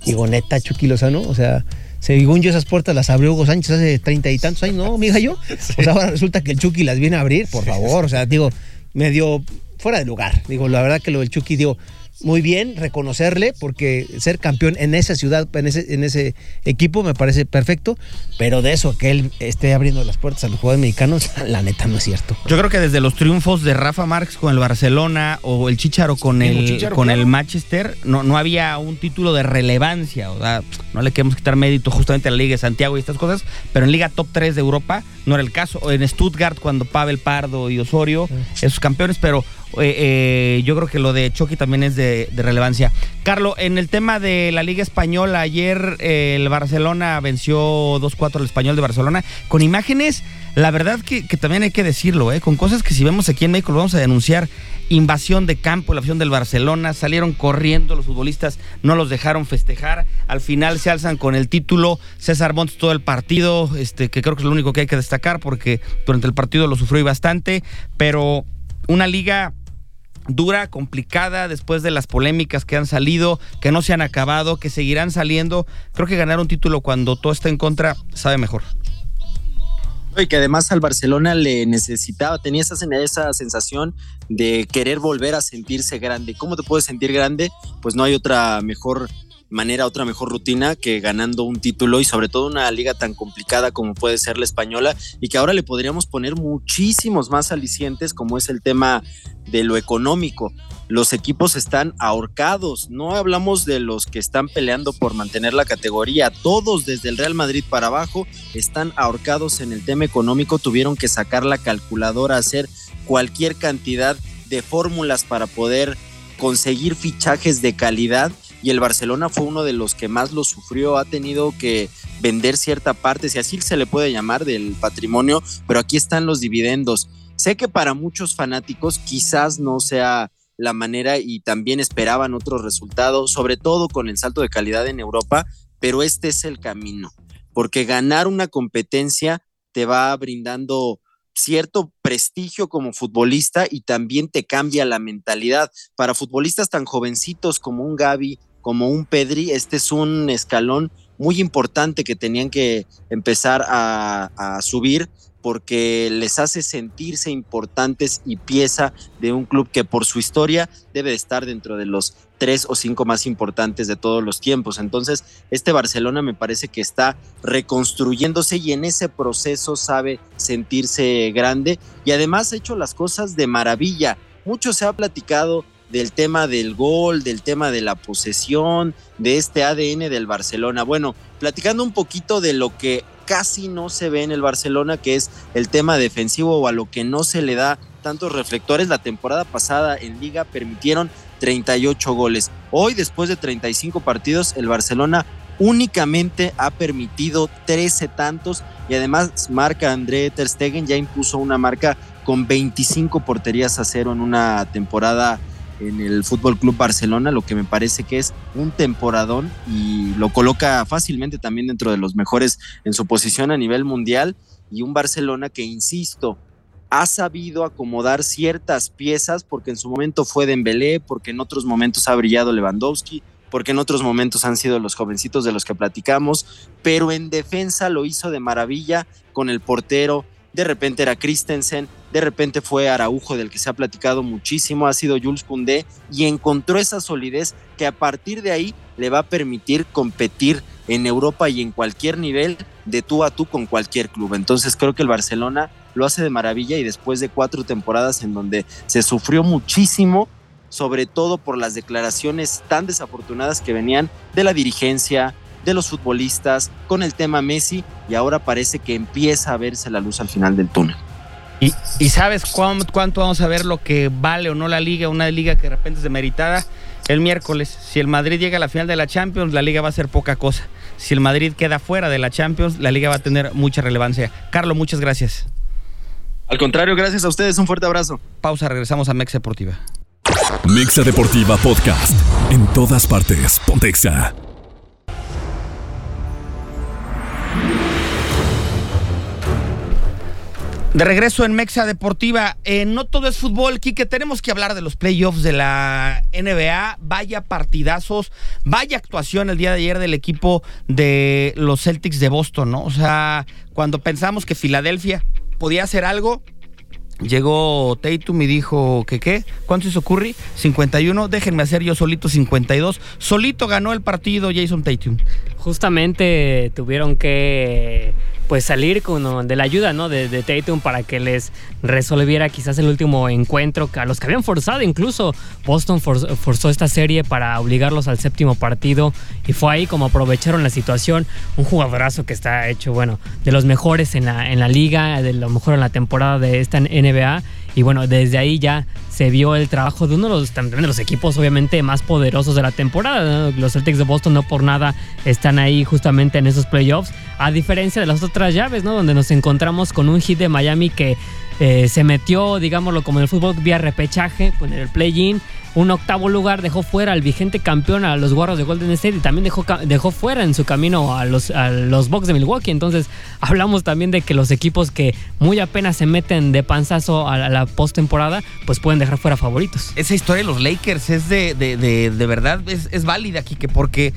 [SPEAKER 6] digo, neta, Chucky Lozano, o sea, según yo esas puertas las abrió Hugo Sánchez hace treinta y tantos años, ¿no, mija yo? Pues ahora resulta que el Chucky las viene a abrir, por favor, o sea, digo, medio fuera de lugar. Digo, la verdad que lo del Chucky, digo, muy bien, reconocerle, porque ser campeón en esa ciudad, en ese, en ese equipo, me parece perfecto, pero de eso, que él esté abriendo las puertas a los jugadores mexicanos, la neta no es cierto.
[SPEAKER 3] Yo creo que desde los triunfos de Rafa Marx con el Barcelona o el Chicharo con el,
[SPEAKER 4] Chicharo,
[SPEAKER 3] con
[SPEAKER 4] claro.
[SPEAKER 3] el Manchester, no, no había un título de relevancia. O sea, no le queremos quitar mérito justamente a la Liga de Santiago y estas cosas, pero en Liga Top 3 de Europa no era el caso. O en Stuttgart, cuando Pavel Pardo y Osorio, esos campeones, pero eh, eh, yo creo que lo de Chucky también es de, relevancia. Carlos, en el tema de la Liga Española, ayer eh, el Barcelona venció 2-4 al Español de Barcelona, con imágenes, la verdad que, también hay que decirlo, con cosas que si vemos aquí en México lo vamos a denunciar. Invasión de campo, la afición del Barcelona, salieron corriendo los futbolistas, no los dejaron festejar. Al final se alzan con el título. César Montes todo el partido, este, que creo que es lo único que hay que destacar porque durante el partido lo sufrió y bastante. Pero una liga dura, complicada, después de las polémicas que han salido, que no se han acabado, que seguirán saliendo. Creo que ganar un título cuando todo está en contra sabe mejor.
[SPEAKER 7] Y que además al Barcelona le necesitaba, tenía esa, esa sensación de querer volver a sentirse grande. ¿Cómo te puedes sentir grande? Pues no hay otra mejor manera, otra mejor rutina que ganando un título y sobre todo una liga tan complicada como puede ser la española y que ahora le podríamos poner muchísimos más alicientes como es el tema de lo económico. Los equipos están ahorcados, no hablamos de los que están peleando por mantener la categoría, todos desde el Real Madrid para abajo están ahorcados en el tema económico, tuvieron que sacar la calculadora, hacer cualquier cantidad de fórmulas para poder conseguir fichajes de calidad y el Barcelona fue uno de los que más lo sufrió, ha tenido que vender cierta parte, si así se le puede llamar, del patrimonio, pero aquí están los dividendos. Sé que para muchos fanáticos quizás no sea la manera y también esperaban otros resultados, sobre todo con el salto de calidad en Europa, pero este es el camino, porque ganar una competencia te va brindando cierto prestigio como futbolista y también te cambia la mentalidad. Para futbolistas tan jovencitos como un Gaby, como un Pedri, este es un escalón muy importante que tenían que empezar a, subir porque les hace sentirse importantes y pieza de un club que por su historia debe de estar dentro de los tres o cinco más importantes de todos los tiempos. Entonces, este Barcelona me parece que está reconstruyéndose y en ese proceso sabe sentirse grande y además ha hecho las cosas de maravilla. Mucho se ha platicado del tema del gol, del tema de la posesión, de este ADN del Barcelona. Bueno, platicando un poquito de lo que casi no se ve en el Barcelona, que es el tema defensivo o a lo que no se le da tantos reflectores. La temporada pasada en liga permitieron 38 goles. Hoy, después de 35 partidos, el Barcelona únicamente ha permitido 13 tantos y además marca André Ter Stegen ya impuso una marca con 25 porterías a cero en una temporada en el Fútbol Club Barcelona, lo que me parece que es un temporadón y lo coloca fácilmente también dentro de los mejores en su posición a nivel mundial. Y un Barcelona que insisto ha sabido acomodar ciertas piezas porque en su momento fue Dembélé, porque en otros momentos ha brillado Lewandowski, porque en otros momentos han sido los jovencitos de los que platicamos, pero en defensa lo hizo de maravilla con el portero, de repente era Christensen, de repente fue Araujo del que se ha platicado muchísimo, ha sido Jules Koundé y encontró esa solidez que a partir de ahí le va a permitir competir en Europa y en cualquier nivel de tú a tú con cualquier club. Entonces creo que el Barcelona lo hace de maravilla y después de cuatro temporadas en donde se sufrió muchísimo, sobre todo por las declaraciones tan desafortunadas que venían de la dirigencia, de los futbolistas, con el tema Messi, y ahora parece que empieza a verse la luz al final del túnel.
[SPEAKER 3] ¿Y, y sabes cuánto, cuánto vamos a ver lo que vale o no la liga? Una liga que de repente es demeritada. El miércoles, si el Madrid llega a la final de la Champions, la liga va a ser poca cosa. Si el Madrid queda fuera de la Champions, la liga va a tener mucha relevancia. Carlos, muchas gracias.
[SPEAKER 7] Al contrario, gracias a ustedes, un fuerte abrazo.
[SPEAKER 3] Pausa, regresamos a Mex Deportiva.
[SPEAKER 1] Mexa Deportiva Podcast. En todas partes. Pontexa.
[SPEAKER 3] De regreso en Mexa Deportiva, eh, no todo es fútbol, Quique, tenemos que hablar de los playoffs de la NBA, vaya partidazos, vaya actuación el día de ayer del equipo de los Celtics de Boston, ¿no? O sea, cuando pensamos que Filadelfia podía hacer algo, Llegó Tatum y dijo que qué, ¿cuánto hizo Curry? 51, déjenme hacer yo solito 52. Solito ganó el partido Jason Tatum.
[SPEAKER 5] Justamente tuvieron que pues salir con, de la ayuda ¿no? de, de, Tatum para que les resolviera quizás el último encuentro a los que habían forzado incluso. Boston for, forzó esta serie para obligarlos al séptimo partido y fue ahí como aprovecharon la situación. Un jugadorazo que está hecho bueno de los mejores en la, en la liga de lo mejor en la temporada de esta NBA y bueno, desde ahí ya se vio el trabajo de uno de los, de los equipos obviamente más poderosos de la temporada. Los Celtics de Boston no por nada están ahí justamente en esos playoffs, a diferencia de las otras llaves, ¿no? Donde nos encontramos con un hit de Miami que eh, se metió, digámoslo, como en el fútbol vía repechaje, pues en el play-in un octavo lugar dejó fuera al vigente campeón a los Warriors de Golden State y también dejó, dejó fuera en su camino a los, a los Bucks de Milwaukee. Entonces hablamos también de que los equipos que muy apenas se meten de panzazo a la, la postemporada, pues pueden dejar fuera favoritos.
[SPEAKER 3] Esa historia de los Lakers es de, de, de, de verdad, es, es válida aquí, que porque,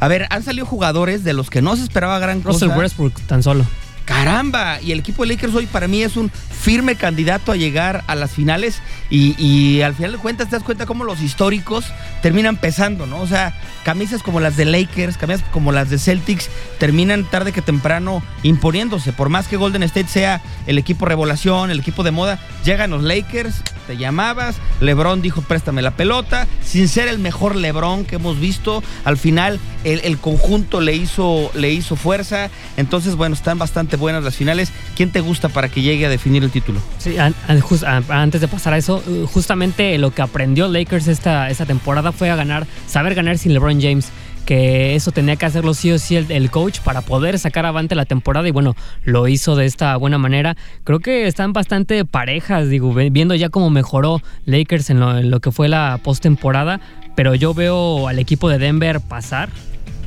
[SPEAKER 3] a ver, han salido jugadores de los que no se esperaba gran cosa.
[SPEAKER 5] Russell Westbrook tan solo.
[SPEAKER 3] Caramba, y el equipo de Lakers hoy para mí es un firme candidato a llegar a las finales y, al final de cuentas te das cuenta cómo los históricos terminan pesando, ¿no? O sea, camisas como las de Lakers, camisas como las de Celtics terminan tarde que temprano imponiéndose. Por más que Golden State sea el equipo revelación, el equipo de moda, llegan los Lakers, te llamabas, LeBron dijo préstame la pelota, sin ser el mejor LeBron que hemos visto, al final el, conjunto le hizo, le hizo fuerza, entonces bueno, están bastante buenas las finales. ¿Quién te gusta para que llegue a definir el título?
[SPEAKER 5] Sí, antes de pasar a eso, justamente lo que aprendió Lakers esta, esta temporada fue a ganar, saber ganar sin LeBron James que eso tenía que hacerlo sí o sí el, el, coach para poder sacar avante la temporada y bueno, lo hizo de esta buena manera. Creo que están bastante parejas, digo, viendo ya cómo mejoró Lakers en lo, en lo que fue la postemporada, pero yo veo al equipo de Denver pasar,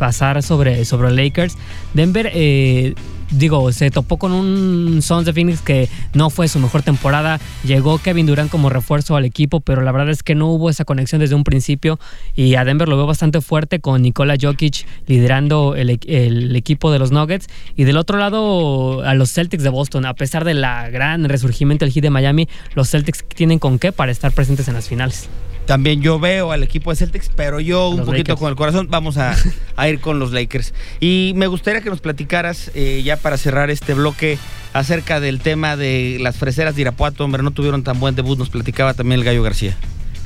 [SPEAKER 5] pasar sobre, sobre Lakers. Denver eh, digo, se topó con un Sons de Phoenix que no fue su mejor temporada. Llegó Kevin Durant como refuerzo al equipo, pero la verdad es que no hubo esa conexión desde un principio. Y a Denver lo veo bastante fuerte con Nikola Jokic liderando el, el equipo de los Nuggets. Y del otro lado, a los Celtics de Boston, a pesar de la gran resurgimiento del hit de Miami, los Celtics tienen con qué para estar presentes en las finales.
[SPEAKER 3] También yo veo al equipo de Celtics, pero yo un poquito Lakers. con el corazón vamos a, a, ir con los Lakers. Y me gustaría que nos platicaras, eh, ya para cerrar este bloque, acerca del tema de las freseras de Irapuato. Hombre, no tuvieron tan buen debut, nos platicaba también el Gallo García.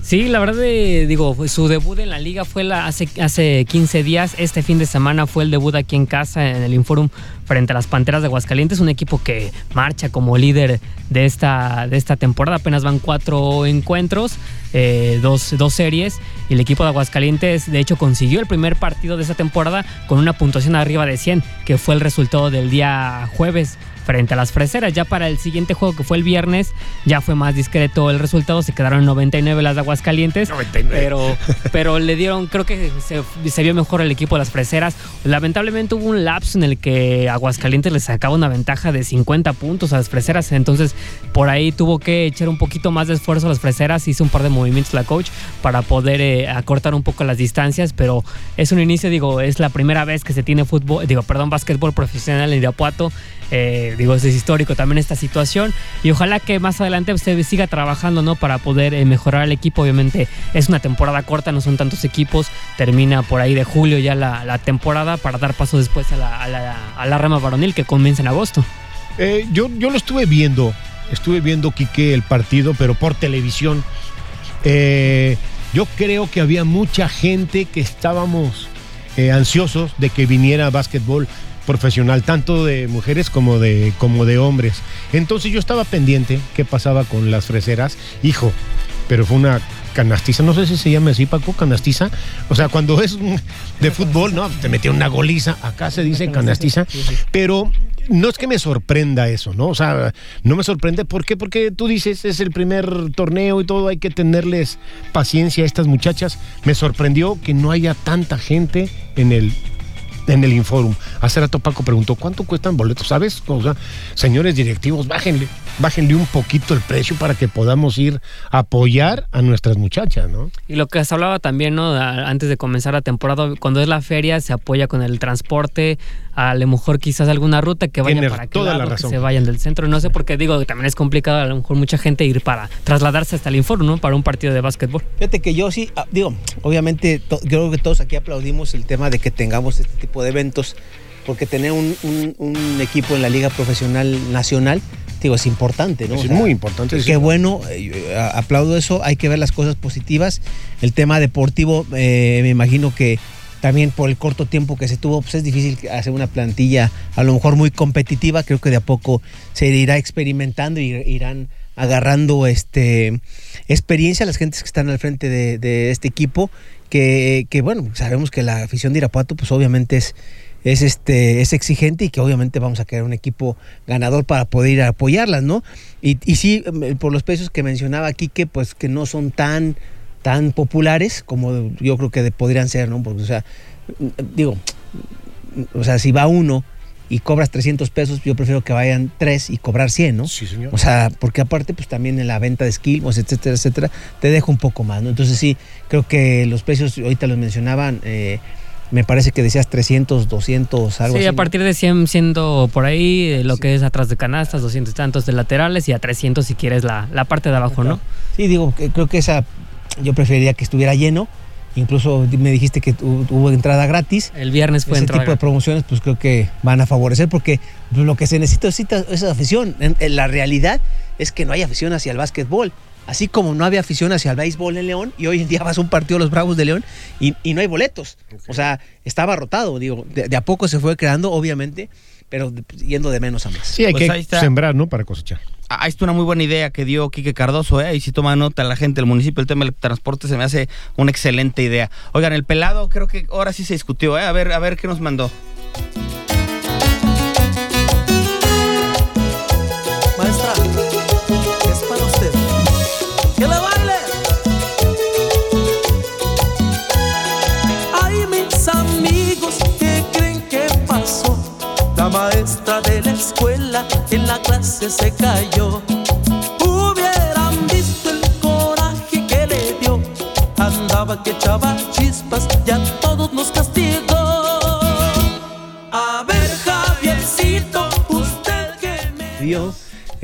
[SPEAKER 5] Sí, la verdad, de, digo, su debut en la liga fue la, hace, hace 15 días. Este fin de semana fue el debut aquí en casa, en el Inforum, frente a las Panteras de Aguascalientes. Un equipo que marcha como líder de esta, de esta temporada. Apenas van cuatro encuentros, eh, dos, dos series. Y el equipo de Aguascalientes, de hecho, consiguió el primer partido de esta temporada con una puntuación arriba de 100, que fue el resultado del día jueves frente a las freseras. Ya para el siguiente juego que fue el viernes, ya fue más discreto el resultado. Se quedaron 99 las de Aguascalientes. 99. Pero, pero le dieron, creo que se, se, vio mejor el equipo de las freseras. Lamentablemente hubo un lapso en el que Aguascalientes le sacaba una ventaja de 50 puntos a las freseras. Entonces por ahí tuvo que echar un poquito más de esfuerzo a las freseras. Hizo un par de movimientos la coach para poder eh, acortar un poco las distancias. Pero es un inicio, digo, es la primera vez que se tiene fútbol, digo, perdón, básquetbol profesional en Irapuato. Eh, digo, es histórico también esta situación y ojalá que más adelante usted siga trabajando, ¿no? Para poder eh, mejorar el equipo. Obviamente es una temporada corta, no son tantos equipos, termina por ahí de julio ya la, temporada para dar paso después a la, a la, rama varonil que comienza en agosto.
[SPEAKER 4] Eh, yo, yo lo estuve viendo, estuve viendo, Quique, el partido, pero por televisión. Eh, yo creo que había mucha gente que estábamos ansiosos de que viniera básquetbol profesional, tanto de mujeres como de, como de hombres. Entonces yo estaba pendiente qué pasaba con las freseras. Hijo, pero fue una canastiza, no sé si se llama así, Paco, canastiza. O sea, cuando es de fútbol, ¿no? Te metió una goliza, acá se dice canastiza, pero no es que me sorprenda eso, ¿no? O sea, no me sorprende. ¿Por qué? Porque tú dices, es el primer torneo y todo, hay que tenerles paciencia a estas muchachas. Me sorprendió que no haya tanta gente en el en el Inforum. Hace rato Paco preguntó, ¿cuánto cuestan boletos? ¿Sabes? O sea, señores directivos, bájenle, bájenle un poquito el precio para que podamos ir a apoyar a nuestras muchachas, ¿no?
[SPEAKER 5] Y lo que se hablaba también, ¿no? Antes de comenzar la temporada, cuando es la feria, se apoya con el transporte, a lo mejor quizás alguna ruta que vayan
[SPEAKER 4] Tienes
[SPEAKER 5] para
[SPEAKER 4] toda la
[SPEAKER 5] lado, que se vayan del centro. No sé por qué digo que también es complicado a lo mejor mucha gente ir para trasladarse hasta el Informe, ¿no? Para un partido de básquetbol.
[SPEAKER 6] Fíjate que yo sí, ah, digo, obviamente to- yo creo que todos aquí aplaudimos el tema de que tengamos este tipo de eventos, porque tener un, un- un equipo en la liga profesional nacional, digo, es importante, ¿no?
[SPEAKER 4] Es
[SPEAKER 6] O sea,
[SPEAKER 4] muy importante.
[SPEAKER 6] Qué bueno, eh, aplaudo eso, hay que ver las cosas positivas. El tema deportivo, eh, me imagino que también por el corto tiempo que se tuvo, pues es difícil hacer una plantilla a lo mejor muy competitiva. Creo que de a poco se irá experimentando y irán agarrando este experiencia las gentes que están al frente de, de este equipo. Que, que, bueno, sabemos que la afición de Irapuato, pues obviamente es, es este es exigente y que obviamente vamos a crear un equipo ganador para poder ir a apoyarlas, ¿no? Y, y sí, em, por los precios que mencionaba aquí, que pues que no son tan tan populares como yo creo que de- podrían ser, ¿no? Porque, o sea, digo, o sea, si va uno y cobras 300 pesos, yo prefiero que vayan tres y cobrar 100, ¿no?
[SPEAKER 4] Sí, señor.
[SPEAKER 6] O sea, porque aparte, pues también en la venta de skills, etcétera, etcétera, te deja un poco más, ¿no? Entonces sí, creo que los precios, ahorita los mencionaban, eh, me parece que decías 300, 200, algo
[SPEAKER 5] Sí,
[SPEAKER 6] así.
[SPEAKER 5] a
[SPEAKER 6] ¿no?
[SPEAKER 5] partir de 100 siendo por ahí eh, lo que es atrás de canastas, 200 y tantos de laterales y a 300 si quieres la, la parte de abajo, ¿no?
[SPEAKER 6] Sí, digo, que creo que esa, yo preferiría que estuviera lleno. Incluso me dijiste que hubo entrada gratis.
[SPEAKER 5] El viernes fue
[SPEAKER 6] Ese
[SPEAKER 5] entrada
[SPEAKER 6] tipo de promociones, pues creo que van a favorecer porque lo que se necesita es esa afición. En, en la realidad es que no hay afición hacia el básquetbol. Así como no había afición hacia el béisbol en León y hoy en día vas a un partido de los Bravos de León y, y no hay boletos. O sea, estaba rotado, digo, de, de a poco se fue creando, obviamente, pero de- yendo de menos a más.
[SPEAKER 4] Sí, hay
[SPEAKER 3] Pues
[SPEAKER 4] que
[SPEAKER 3] ahí está.
[SPEAKER 4] sembrar, ¿no? Para cosechar.
[SPEAKER 3] Ah, Ahí está una muy buena idea que dio Quique Cardoso, ¿eh? Y si toma nota la gente del municipio, el tema del transporte se me hace una excelente idea. Oigan, el pelado creo que ahora sí se discutió, ¿eh? A ver, a ver qué nos mandó.
[SPEAKER 8] Se cayó.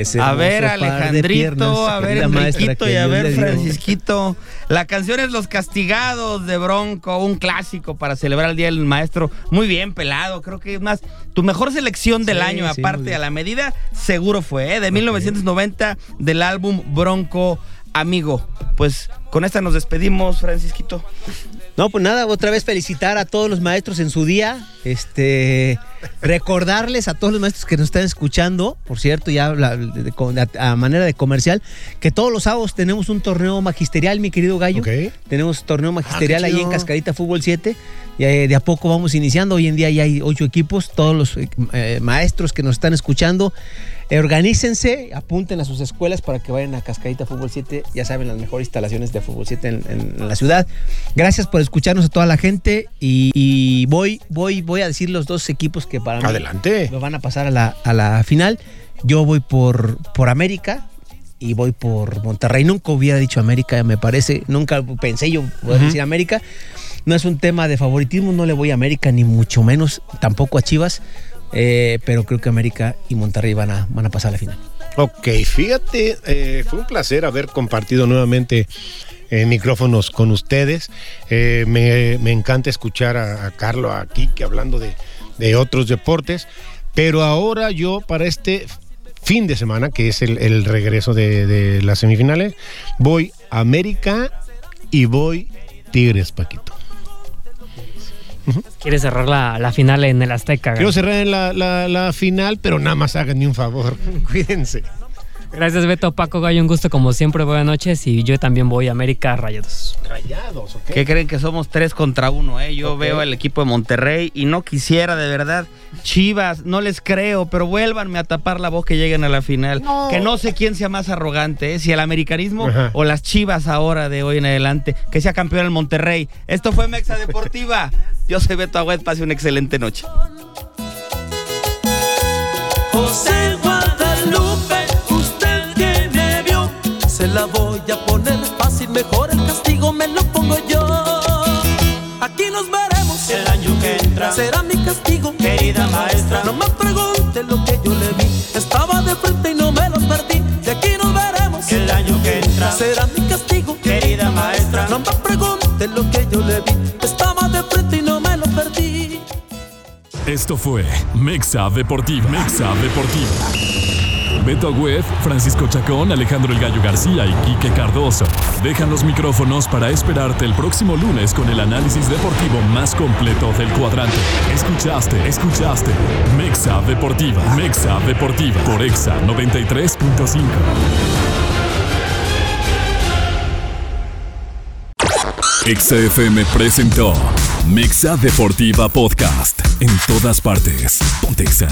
[SPEAKER 6] Ese
[SPEAKER 3] A ver, Alejandrito, a ver, Enriquito y a ver. Francisquito. La canción es Los Castigados de Bronco, un clásico para celebrar el Día del Maestro. Muy bien, pelado. Creo que es más, tu mejor selección del
[SPEAKER 6] Sí,
[SPEAKER 3] año,
[SPEAKER 6] sí,
[SPEAKER 3] aparte a la medida, seguro fue, ¿eh? de 1990, del álbum Bronco Amigo. Pues con esta nos despedimos, Francisquito.
[SPEAKER 6] No, pues nada, otra vez felicitar a todos los maestros en su día. Este, recordarles a todos los maestros que nos están escuchando, por cierto, ya la- de- de- con- a, a manera de comercial, que todos los sábados tenemos un torneo magisterial, mi querido Gallo. Tenemos torneo magisterial
[SPEAKER 4] Ah,
[SPEAKER 6] ahí en. Cascarita Fútbol 7. Y eh, de a poco vamos iniciando. Hoy en día ya hay ocho equipos. Todos los eh, eh, maestros que nos están escuchando, organícense, apunten a sus escuelas para que vayan a Cascarita Fútbol 7. Ya saben, las mejores instalaciones de Fútbol 7 en, en- la ciudad. Gracias por escucharnos a toda la gente. Y, y voy, voy, voy a decir los dos equipos que para mí
[SPEAKER 4] Adelante.
[SPEAKER 6] me van a pasar a la, a la final. Yo voy por, por América y voy por Monterrey. Nunca hubiera dicho América, me parece. Nunca pensé yo poder
[SPEAKER 4] Ujú.
[SPEAKER 6] decir América. No es un tema de favoritismo, no le voy a América, ni mucho menos, tampoco a Chivas. Eh, pero creo que América y Monterrey van a, van a pasar a la final.
[SPEAKER 4] Ok, fíjate, eh, fue un placer haber compartido nuevamente eh, micrófonos con ustedes. Me, encanta escuchar a, Carlos aquí que hablando de, de otros deportes, pero ahora yo para este fin de semana, que es el, el regreso de, de las semifinales, voy a América y voy Tigres, Paquito.
[SPEAKER 5] Quiere cerrar la, la final en el Azteca.
[SPEAKER 4] Quiero cerrar en la, la- la final, pero nada más háganme un favor, cuídense.
[SPEAKER 5] Gracias, Beto. Paco Gallo, un gusto como siempre. Buenas noches. Y yo también voy a América Rayados.
[SPEAKER 4] Rayados, ¿ok?
[SPEAKER 3] ¿Qué creen que somos tres contra uno? Eh? Yo veo al equipo de Monterrey y no quisiera de verdad. Chivas, no les creo, pero vuélvanme a tapar la voz que lleguen a la final.
[SPEAKER 4] No.
[SPEAKER 3] Que no sé quién sea más arrogante, eh, si el americanismo
[SPEAKER 4] Ajá.
[SPEAKER 3] o las Chivas ahora de hoy en adelante. Que sea campeón el Monterrey. Esto fue Mexa Deportiva. Yo soy Beto Agüed, pase una excelente noche.
[SPEAKER 8] José se la voy a poner fácil, mejor el castigo me lo pongo yo. Aquí nos veremos el año que entra, será mi castigo, querida maestra. No me pregunte lo que yo le vi, estaba de frente y no me lo perdí. De aquí nos veremos el año que entra, será mi castigo, querida maestra. No me pregunte lo que yo le vi, estaba de frente y no me lo perdí.
[SPEAKER 1] Esto fue Mexa Deportiva. Mexa Deportiva. Beto Agüed, Francisco Chacón, Alejandro El Gallo García y Quique Cardoso dejan los micrófonos para esperarte el próximo lunes con el análisis deportivo más completo del cuadrante. Escuchaste, escuchaste. Mexa Deportiva. Mexa Deportiva por Exa 93.5. Exa FM presentó Mexa Deportiva Podcast. En todas partes. Pontexa.